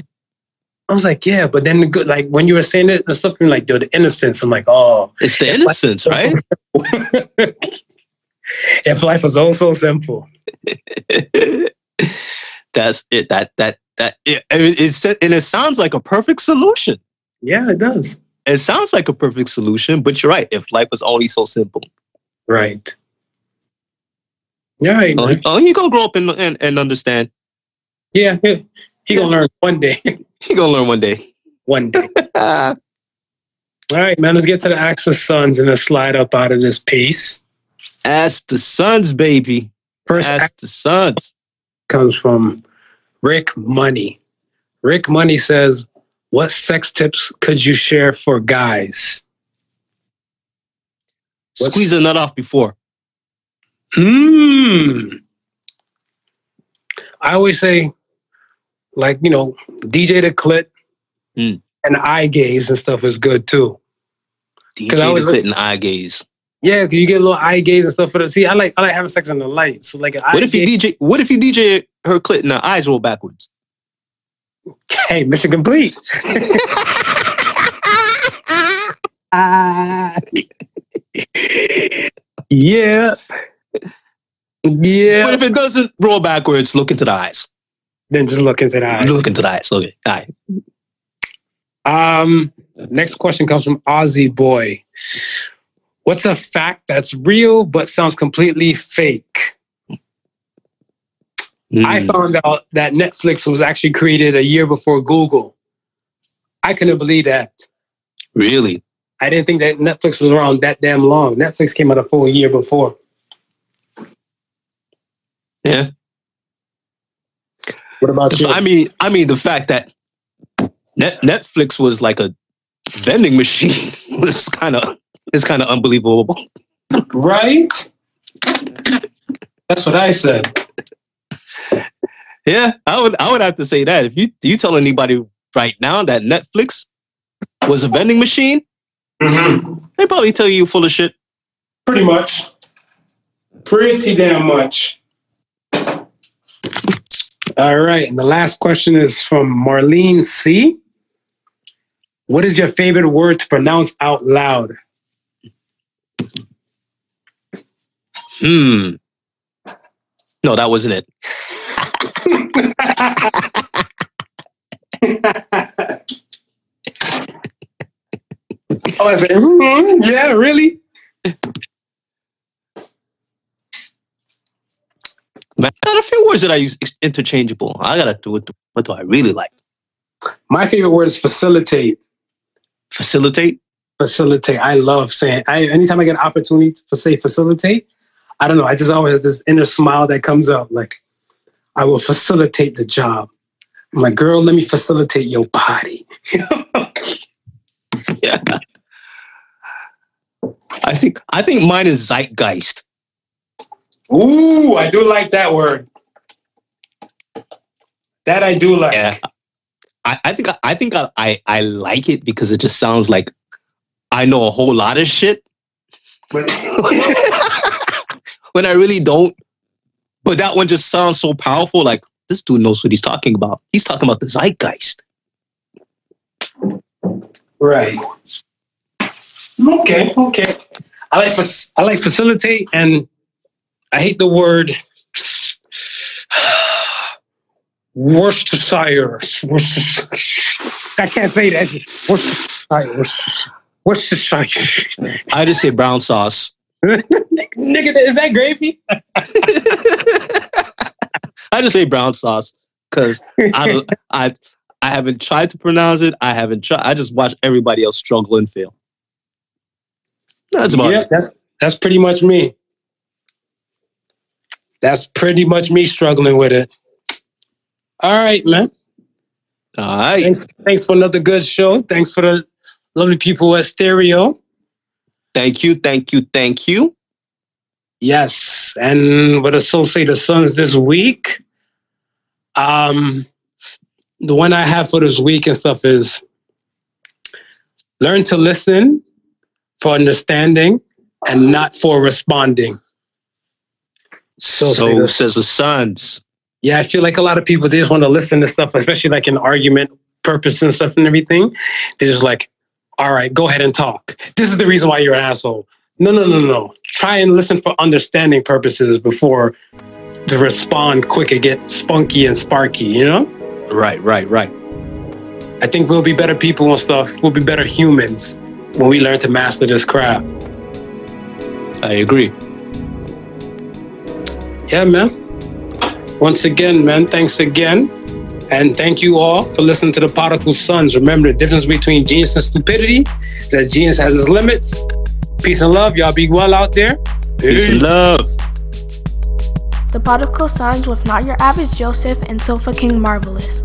I was like, yeah, but then the good, like when you were saying it and stuff, you're like, dude, the innocence. I'm like, oh, It's the innocence, right? if life was all so simple. That's it. That that that it, it, it's and it sounds like a perfect solution. Yeah, it does. It sounds like a perfect solution, but you're right. If life was only so simple, Right. Yeah, right. oh, oh you gonna grow up and and, and understand. yeah. yeah. He gonna learn one day. he gonna learn one day. one day. All right, man. Let's get to the Ask the Sons and let's slide up out of this piece. Ask the sons, baby. First Ask the sons. comes from Rick Money. Rick Money says, "What sex tips could you share for guys?" What's- squeeze a nut off before? Hmm. I always say, like, you know, DJ the clit Mm. and eye gaze and stuff is good too. DJ I always the clit and eye gaze. Yeah, cause you get a little eye gaze and stuff for the see. I like I like having sex in the light. So like an eye What if you DJ? What if you DJ her clit and her eyes roll backwards? Hey, mission complete. Ah. yeah. Yeah. What if it doesn't roll backwards? Look into the eyes. then just look into the eyes. Look into the eyes. Okay. All right. Um, next question comes from Aussie Boy. What's a fact that's real but sounds completely fake? I Mm. found out that Netflix was actually created a year before Google. I couldn't believe that. really. I didn't think that Netflix was around that damn long. Netflix came out a full year before. Yeah. What about you? I mean, I mean the fact that Net- Netflix was like a vending machine was kind of it's kind of unbelievable. right? That's what I said. Yeah, I would I would have to say that if you you tell anybody right now that Netflix was a vending machine, Mm-hmm. they probably tell you full of shit. Pretty much. Pretty damn much. All right. And the last question is from Marlene C. What is your favorite word to pronounce out loud? Hmm. No, that wasn't it. Oh, I said, "Mhm, yeah, really? Man, I got a few words that I use interchangeable. I gotta do it. What do I really like? My favorite word is facilitate. Facilitate. Facilitate. I love saying. I anytime I get an opportunity to say facilitate, I don't know. I just always have this inner smile that comes out. Like I will facilitate the job. I'm like, girl, let me facilitate your body. Yeah. I think I think mine is zeitgeist. Ooh, I do like that word. That I do like. Yeah. I, I think I think I, I I like it because it just sounds like I know a whole lot of shit But when I really don't. But that one just sounds so powerful. Like this dude knows what he's talking about. He's talking about the zeitgeist. right. Okay. Okay. I like fac- I like facilitate, and I hate the word Worcestershire. Worcestershire. I can't say that. Worcestershire. Worcestershire. I just say brown sauce. Nigga, is that gravy? I just say brown sauce because I I I haven't tried to pronounce it. I haven't tried. I just watch everybody else struggle and fail. That's about yeah, it. that's that's pretty much me. That's pretty much me struggling with it. All right, man. All right. Thanks, thanks for another good show. Thanks for the lovely people at Stereo. Thank you. Thank you. Thank you. Yes, and what associate the Sons this week. Um, the one I have for this week and stuff is learn to listen for understanding and not for responding. So, So- says the sons. Yeah, I feel like a lot of people they just want to listen to stuff, especially like in argument purpose and stuff and everything. They're just like, all right, go ahead and talk. This is the reason why you're an asshole. No, no, no, no. Try and listen for understanding purposes before to respond quick and get spunky and sparky, you know? Right. Right. Right. I think we'll be better people and stuff. We'll be better humans when we learn to master this craft. I agree. Yeah, man. Once again, man, thanks again. And thank you all for listening to the Prodigal Sons. Remember, the difference between genius and stupidity is that genius has its limits. Peace and love. Y'all be well out there. Peace and love. The Prodigal Sons with Not Your Average Joseph and Sofa King Marvelous.